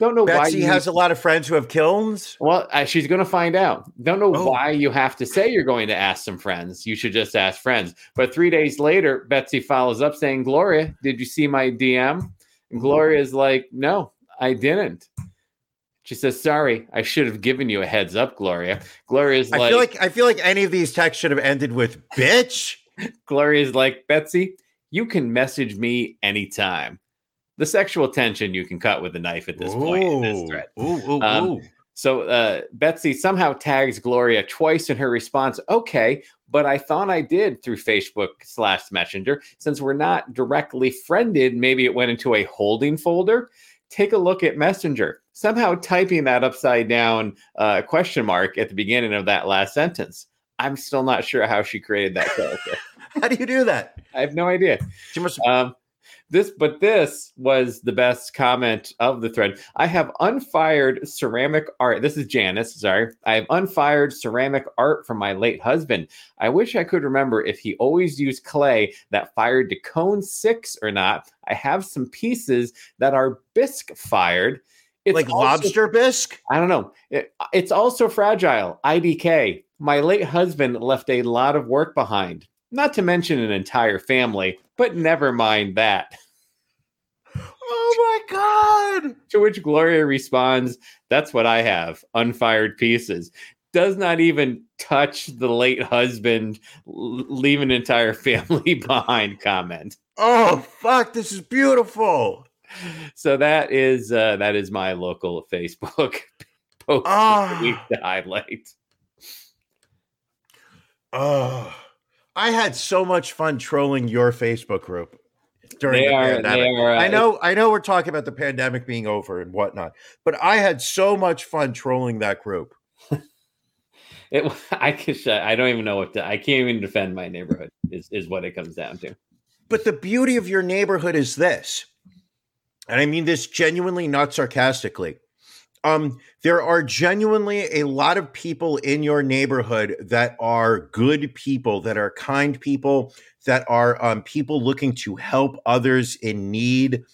Don't know why Betsy you- has a lot of friends who have kilns. Well, uh, she's going to find out. Don't know Oh. why you have to say you're going to ask some friends. You should just ask friends. But three days later, Betsy follows up saying, Gloria, did you see my DM? And Gloria is like, No, I didn't. She says, Sorry, I should have given you a heads up, Gloria. Gloria's I like, feel like I feel like any of these texts should have ended with "bitch." Gloria's like, Betsy, you can message me anytime. The sexual tension you can cut with a knife at this point in this Ooh, thread. ooh, ooh, Um, ooh. So uh, Betsy somehow tags Gloria twice in her response. Okay, but I thought I did through Facebook slash Messenger. Since we're not directly friended, maybe it went into a holding folder. Take a look at Messenger. Somehow typing that upside down uh, question mark at the beginning of that last sentence. I'm still not sure how she created that character. How do you do that? I have no idea. She must. Um, this, but this was the best comment of the thread. I have unfired ceramic art. This is Janice. Sorry, I have unfired ceramic art from my late husband. I wish I could remember if he always used clay that fired to cone six or not. I have some pieces that are bisque fired. It's like also- lobster bisque. I don't know. It- it's also fragile. IDK. My late husband left a lot of work behind, not to mention an entire family, but never mind that. Oh my god! To which Gloria responds, That's what I have unfired pieces. Does not even touch the late husband, leave an entire family behind comment. Oh fuck! This is beautiful. So that is uh, that is my local Facebook post Ah. of the to highlight. Oh, I had so much fun trolling your Facebook group during They the are- pandemic. are, uh, I know, I know, we're talking about the pandemic being over and whatnot, but I had so much fun trolling that group. It, I can, I don't even know what to. I can't even defend my neighborhood. Is is what it comes down to. But the beauty of your neighborhood is this, and I mean this genuinely, not sarcastically. Um, there are genuinely a lot of people in your neighborhood that are good people, that are kind people, that are um, people looking to help others in need,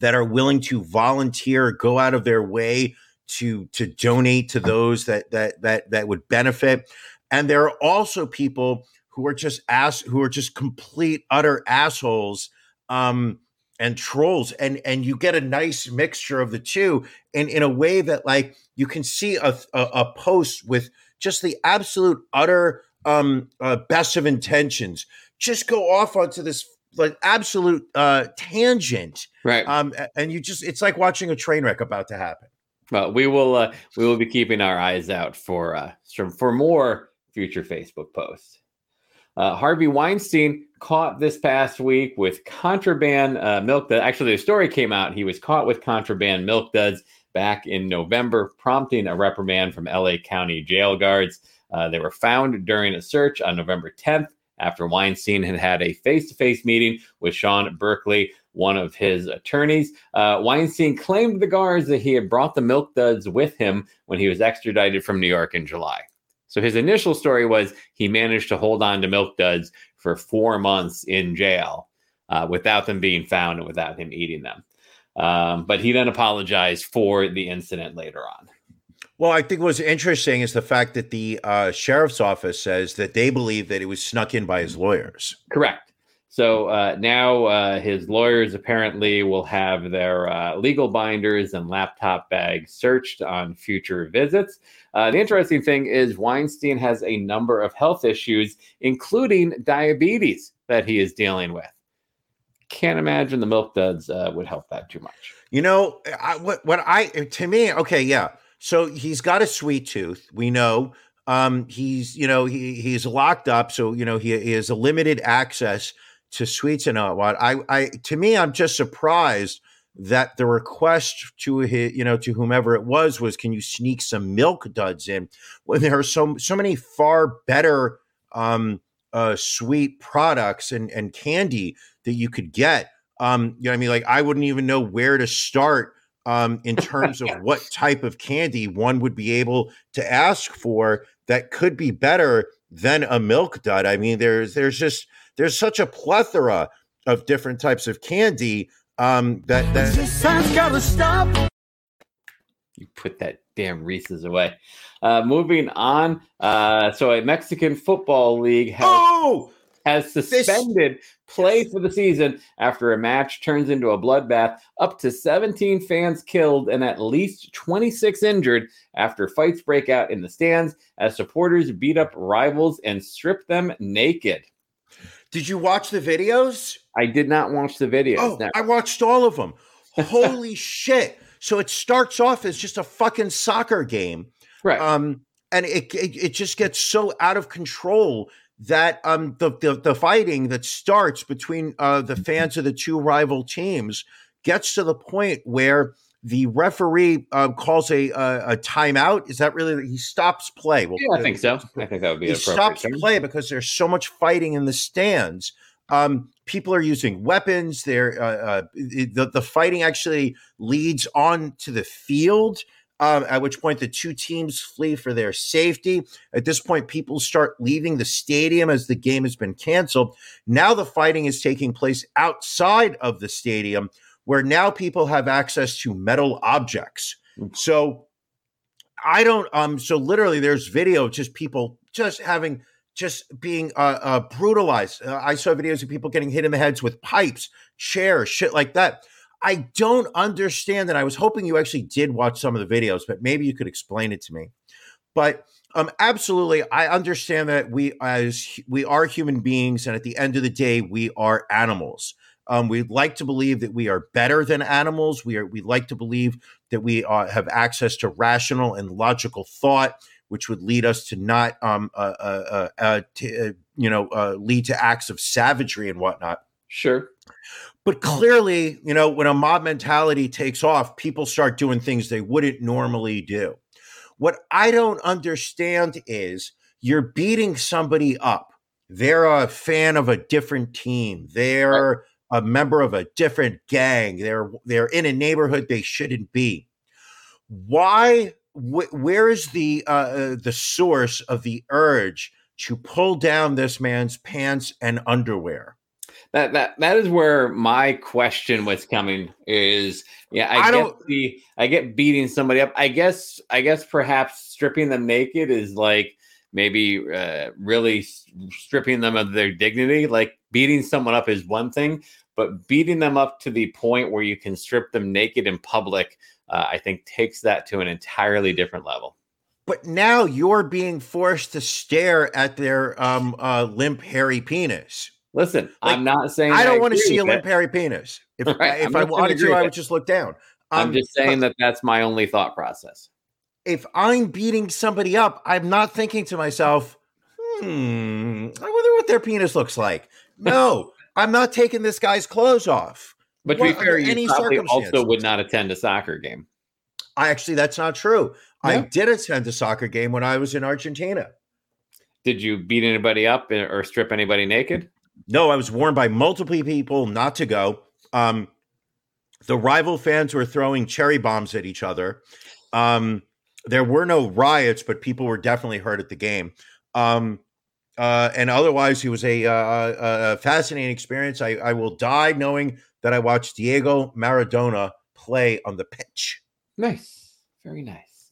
that are willing to volunteer, go out of their way to to donate to those that that that that would benefit. And there are also people who are just ass who are just complete utter assholes um and trolls and and you get a nice mixture of the two and in a way that like you can see a a, a post with just the absolute utter um uh, best of intentions just go off onto this like absolute uh tangent Right. um and you just it's like watching a train wreck about to happen Well, we will uh, we will be keeping our eyes out for uh, for, for more future Facebook posts. Uh, Harvey Weinstein caught this past week with contraband uh, milk. That actually the story came out. He was caught with contraband milk duds back in November, prompting a reprimand from LA County jail guards. Uh, they were found during a search on November 10th after Weinstein had had a face-to-face meeting with Sean Berkeley, one of his attorneys. Uh, Weinstein claimed the guards that he had brought the milk duds with him when he was extradited from New York in July. So his initial story was he managed to hold on to milk duds for four months in jail uh, without them being found and without him eating them. Um, but he then apologized for the incident later on. Well, I think what's interesting is the fact that the uh, sheriff's office says that they believe that it was snuck in by his lawyers. Correct. So uh, now uh, his lawyers apparently will have their uh, legal binders and laptop bags searched on future visits. Uh, the interesting thing is Weinstein has a number of health issues, including diabetes, that he is dealing with. Can't imagine the milk duds uh, would help that too much. You know, I, what what I to me, okay, yeah. So he's got a sweet tooth. We know. Um, he's you know he he's locked up, so you know he, he has a limited access to sweets and what. I I to me, I'm just surprised that the request to his, you know to whomever it was was can you sneak some milk duds in when there are so so many far better um uh sweet products and and candy that you could get. Um you know what I mean? Like I wouldn't even know where to start um in terms of what type of candy one would be able to ask for that could be better than a milk dud. I mean there's there's just there's such a plethora of different types of candy um that that You put that damn Reese's away. Uh, moving on. Uh, so a Mexican football league has, oh has suspended play for the season after a match turns into a bloodbath. Up to 17 fans killed and at least 26 injured after fights break out in the stands as supporters beat up rivals and strip them naked. Did you watch the videos I did not watch the video. Oh, I watched all of them. Holy shit. So it starts off as just a fucking soccer game. right. Um, and it, it it just gets so out of control that um the the, the fighting that starts between uh the fans of the two rival teams gets to the point where the referee um, calls a, a a timeout. Is that really he stops play? Well, yeah, I think so. I think that would be he stops term. play because there's so much fighting in the stands. Um, people are using weapons. They're uh, uh, the the fighting actually leads on to the field. Um, at which point the two teams flee for their safety. At this point, people start leaving the stadium as the game has been canceled. Now the fighting is taking place outside of the stadium, where now people have access to metal objects. So I don't um so literally there's video of just people just having just being uh, uh brutalized. Uh, I saw videos of people getting hit in the heads with pipes, chairs, shit like that. I don't understand that. I was hoping you actually did watch some of the videos, but maybe you could explain it to me. But um absolutely I understand that we as we are human beings and at the end of the day we are animals. Um, we like to believe that we are better than animals. We are. We like to believe that we uh, have access to rational and logical thought, which would lead us to not, um, uh, uh, uh, uh, to, uh, you know, uh, lead to acts of savagery and whatnot. Sure. But clearly, you know, when a mob mentality takes off, people start doing things they wouldn't normally do. What I don't understand is you're beating somebody up. They're a fan of a different team. They're a member of a different gang. They're they're in a neighborhood they shouldn't be. Why? Wh- where is the uh, uh, the source of the urge to pull down this man's pants and underwear? That that that is where my question was coming is yeah I, I get don't- the I get beating somebody up I guess I guess perhaps stripping them naked is like maybe uh, really stripping them of their dignity like beating someone up is one thing but beating them up to the point where you can strip them naked in public uh, I think takes that to an entirely different level. But now you're being forced to stare at their um, uh, limp, hairy penis. Listen, Like, I'm not saying I don't want to see a limp, hairy penis. If, Right, if I'm I wanted to, I would just look down. I'm Um, just saying that that's my only thought process. If I'm beating somebody up, I'm not thinking to myself, hmm, I wonder what their penis looks like. No, I'm not taking this guy's clothes off. But to be fair, you any probably also would not attend a soccer game. I actually, that's not true. I did attend a soccer game when I was in Argentina. Did you beat anybody up or strip anybody naked? No, I was warned by multiple people not to go. Um, the rival fans were throwing cherry bombs at each other. Um, there were no riots, but people were definitely hurt at the game. Um, uh, and otherwise, it was a, uh, a fascinating experience. I, I will die knowing that I watched Diego Maradona play on the pitch. Nice. Very nice.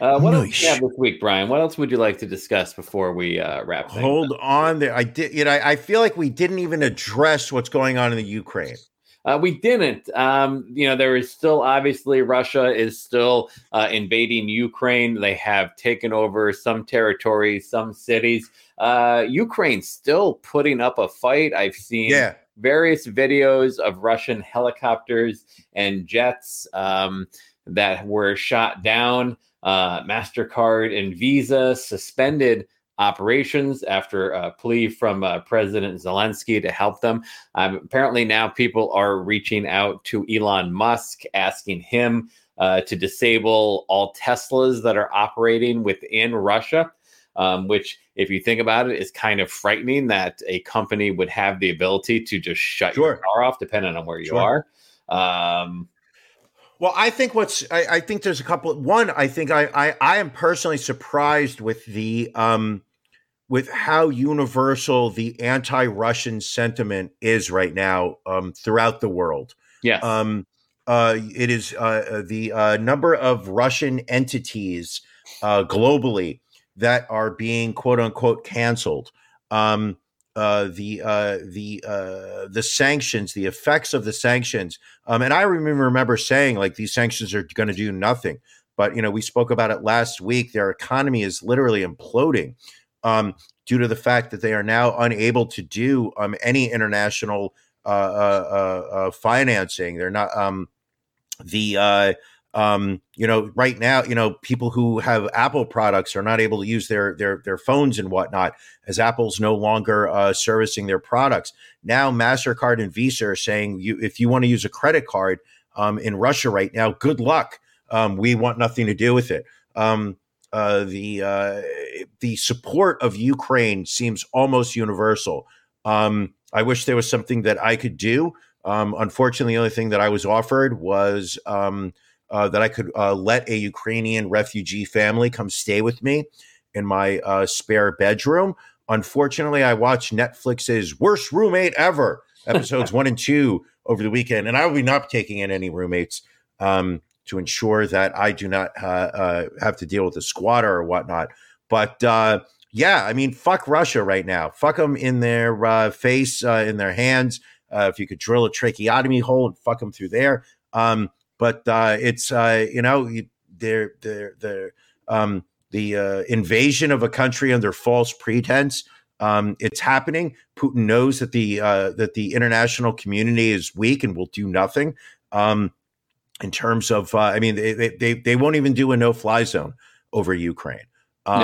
Uh, what else do you have this week, Brian? What else would you like to discuss before we uh, wrap Hold up? on there. I did. You know, I I feel like we didn't even address what's going on in the Ukraine. Uh, we didn't. Um, you know, there is still obviously Russia is still uh, invading Ukraine. They have taken over some territory, some cities. Uh, Ukraine's still putting up a fight. I've seen Yeah. various videos of Russian helicopters and jets um, that were shot down. Uh, MasterCard and Visa suspended operations after a plea from uh, President Zelensky to help them. Um, apparently, now people are reaching out to Elon Musk, asking him uh, to disable all Teslas that are operating within Russia. Um, which, if you think about it, is kind of frightening that a company would have the ability to just shut your car off, depending on where you Sure. are. Um, Well, I think what's I, I think there's a couple. One, I think I, I I am personally surprised with the um with how universal the anti-Russian sentiment is right now um throughout the world. yes. Um, uh, it is uh, uh, the uh, number of Russian entities uh, globally that are being quote unquote canceled. Um, uh, the uh, the uh, the sanctions, the effects of the sanctions, um, and I remember remember saying like these sanctions are going to do nothing. But you know, we spoke about it last week. Their economy is literally imploding um, due to the fact that they are now unable to do um, any international uh, uh, uh, financing. They're not um, the um, you know right now. You know people who have Apple products are not able to use their their their phones and whatnot as Apple's no longer uh, servicing their products. Now Mastercard and Visa are saying you if you want to use a credit card um, in Russia right now, good luck. Um, we want nothing to do with it. Um, uh, the uh, the support of Ukraine seems almost universal. Um, I wish there was something that I could do. Um, unfortunately, the only thing that I was offered was um, uh, that I could uh, let a Ukrainian refugee family come stay with me in my uh, spare bedroom. Unfortunately, I watched Netflix's Worst Roommate Ever, episodes one and two, over the weekend, and I will be not taking in any roommates um, to ensure that I do not uh, uh, have to deal with a squatter or whatnot. But uh, yeah, I mean, fuck Russia right now. Fuck them in their uh, face, uh, in their hands. Uh, if you could drill a tracheotomy hole and fuck them through there. Um, but uh, it's uh, you know they're they're they're um, the uh, invasion of a country under false pretense. Um, it's happening. Putin knows that the uh, that the international community is weak and will do nothing. Um, in terms of, uh, I mean, they, they they won't even do a no fly zone over Ukraine. Um,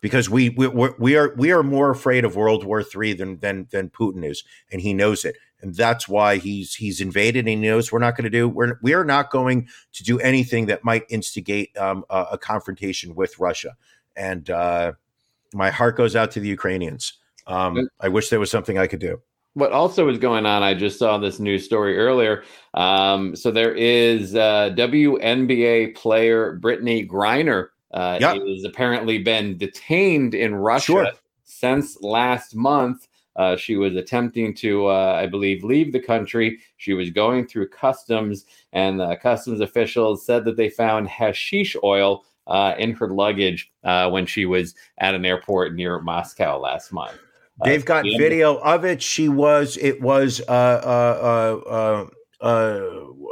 Because we we we are we are more afraid of World War III than than than Putin is, and he knows it, and that's why he's he's invaded, and he knows we're not going to do we're we are not going to do anything that might instigate um, a, a confrontation with Russia, and uh, my heart goes out to the Ukrainians. Um, I wish there was something I could do. what also is going on, I just saw this news story earlier. Um, so there is uh, WNBA player Brittney Griner uh, Yep. is apparently been detained in Russia Sure. since last month. Uh, she was attempting to, uh, I believe, leave the country. She was going through customs, and the customs officials said that they found hashish oil uh, in her luggage uh, when she was at an airport near Moscow last month. Uh, They've got the- video of it. She was. It was uh, uh, uh, uh,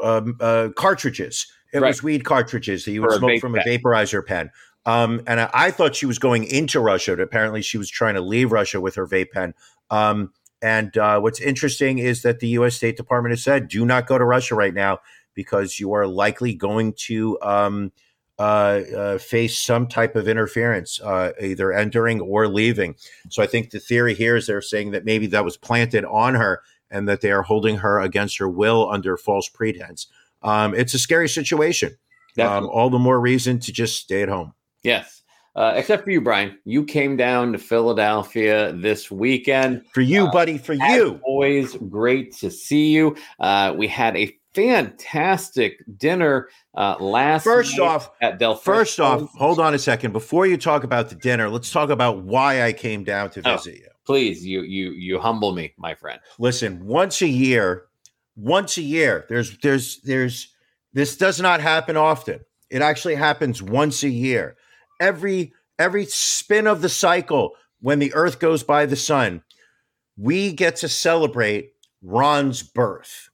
uh, um, uh, cartridges. It Right. was weed cartridges that you would smoke from a vaporizer pen. Um, and I, I thought she was going into Russia. But apparently, she was trying to leave Russia with her vape pen. Um, and uh, what's interesting is that the U.S. State Department has said, "Do not go to Russia right now because you are likely going to." Um, uh, uh, face some type of interference, uh, either entering or leaving. So I think the theory here is they're saying that maybe that was planted on her and that they are holding her against her will under false pretense. Um, it's a scary situation. Um, all the more reason to just stay at home. Yes. Uh, except for you, Brian. You came down to Philadelphia this weekend. For you, Uh, buddy, for you. always, great to see you. Uh, we had a fantastic dinner uh, last First off, at Del First off, hold on a second. Before you talk about the dinner, let's talk about why I came down to Oh. visit you. please, you you you humble me, my friend. listen once a year once a year there's there's there's this does not happen often it actually happens once a year every every spin of the cycle when the earth goes by the sun we get to celebrate ron's birth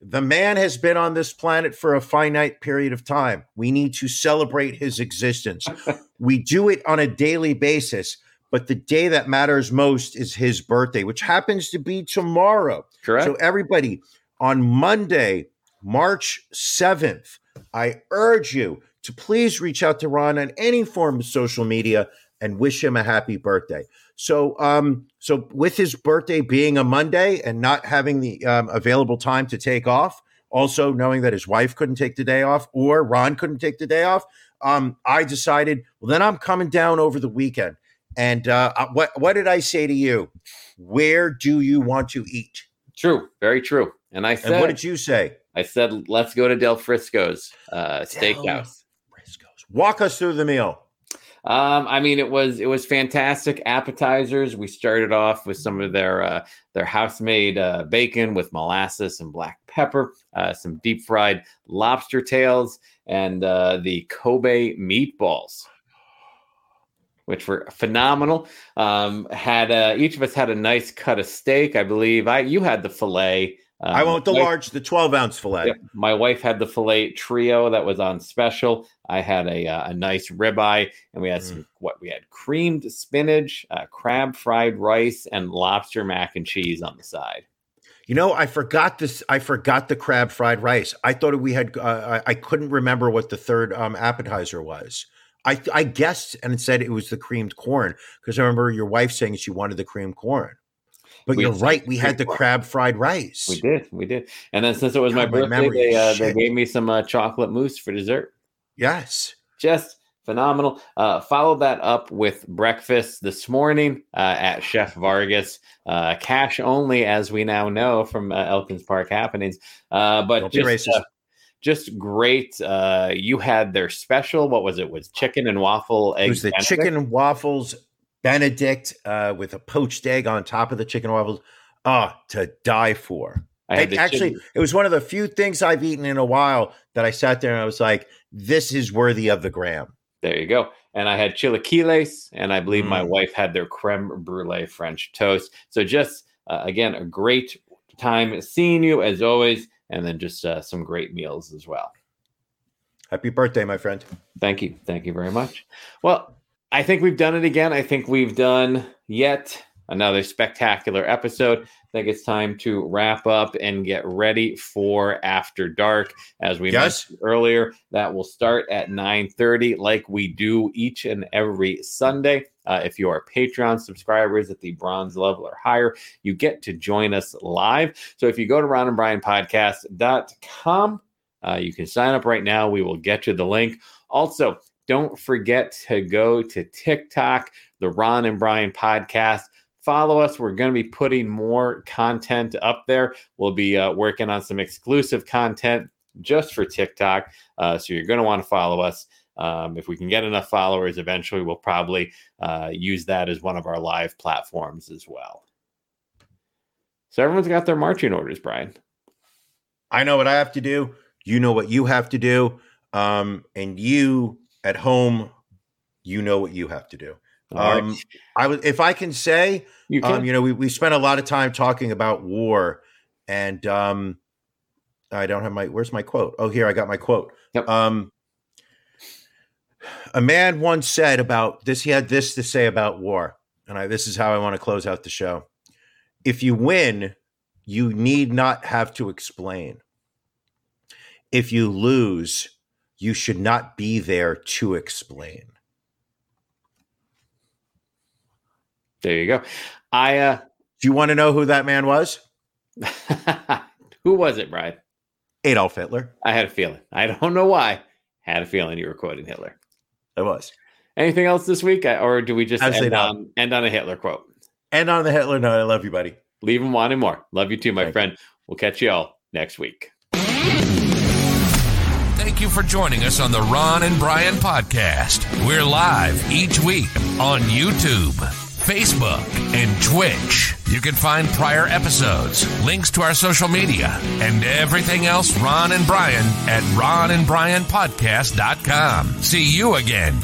the man has been on this planet for a finite period of time we need to celebrate his existence we do it on a daily basis but the day that matters most is his birthday, which happens to be tomorrow. Correct. So, everybody, on Monday, March 7th, I urge you to please reach out to Ron on any form of social media and wish him a happy birthday. So, um, so with his birthday being a Monday and not having the um, available time to take off, also knowing that his wife couldn't take the day off or Ron couldn't take the day off, um, I decided, well, then I'm coming down over the weekend. And uh, uh, what what did I say to you? Where do you want to eat? True, very true. And I said, And what did you say? I said, let's go to Del Frisco's uh, steakhouse. Walk us through the meal. Um, I mean, it was it was fantastic. Appetizers. We started off with some of their uh, their house made uh, bacon with molasses and black pepper, uh, some deep fried lobster tails, and uh, the Kobe meatballs, which were phenomenal. Um, had uh, each of us had a nice cut of steak. I believe I you had the fillet. Um, I want the large, the 12 ounce fillet. Yep. My wife had the filet trio that was on special. I had a, uh, a nice ribeye, and we had some what we had creamed spinach, uh, crab fried rice, and lobster mac and cheese on the side. You know, I forgot this. I forgot the crab fried rice. I thought we had. Uh, I, I couldn't remember what the third um, appetizer was. I I guessed and it said it was the creamed corn because I remember your wife saying she wanted the creamed corn. But We you're right. We had the crab fried rice. We did, we did. And then since it was my God, my birthday, they, uh, they gave me some uh, chocolate mousse for dessert. Yes. just phenomenal. Uh, followed that up with breakfast this morning uh, at Chef Vargas. Uh, cash only, as we now know from uh, Elkins Park happenings. Uh, but Don't just, uh, just great. Uh, you had their special. What was it? Was chicken and waffle egg? It was the Benedict? chicken waffles Benedict uh, with a poached egg on top of the chicken waffles. Ah, to die for. I had actually, chicken- it was one of the few things I've eaten in a while that I sat there and I was like, "This is worthy of the gram." There you go. And I had chilaquiles, and I believe my Mm. wife had their creme brulee French toast. So just uh, again, a great time seeing you as always, and then just uh, some great meals as well. Happy birthday, my friend. Thank you. Thank you very much. Well, I think we've done it again. I think we've done yet another spectacular episode. I think it's time to wrap up and get ready for After Dark. As we Yes. mentioned earlier, that will start at 9:30 like we do each and every Sunday. Uh, if you are Patreon subscribers at the bronze level or higher, you get to join us live. So if you go to Ron and Brian podcast.com, uh, you can sign up right now. We will get you the link. Also, don't forget to go to TikTok, the Ron and Brian podcast. Follow us. We're going to be putting more content up there. We'll be uh, working on some exclusive content just for TikTok. Uh, so you're going to want to follow us. Um, if we can get enough followers, eventually we'll probably uh, use that as one of our live platforms as well. So everyone's got their marching orders, Brian. I know what I have to do. You know what you have to do. Um, and you at home, you know what you have to do. Right. Um, I would, if I can say, You can. um, you know, we, we spent a lot of time talking about war, and um, I don't have my. Where's my quote? Oh, here I got my quote. Yep. Um, a man once said about this. He had this to say about war, and I, this is how I want to close out the show. If you win, you need not have to explain. If you lose, you should not be there to explain. there you go. I uh Do you want to know who that man was? who was it, Brian? Adolf Hitler. I had a feeling. I don't know why. Had a feeling you were quoting Hitler. I was. Anything else this week, or do we just Absolutely end not. on end on a Hitler quote? And on the Hitler note, I love you, buddy. Leave him wanting more. Love you too, my Thank friend. We'll catch you all next week. You for joining us on the Ron and Brian podcast. We're live each week on YouTube, Facebook, and Twitch. You can find prior episodes, links to our social media, and everything else Ron and Brian at ronandbrianpodcast.com. See you again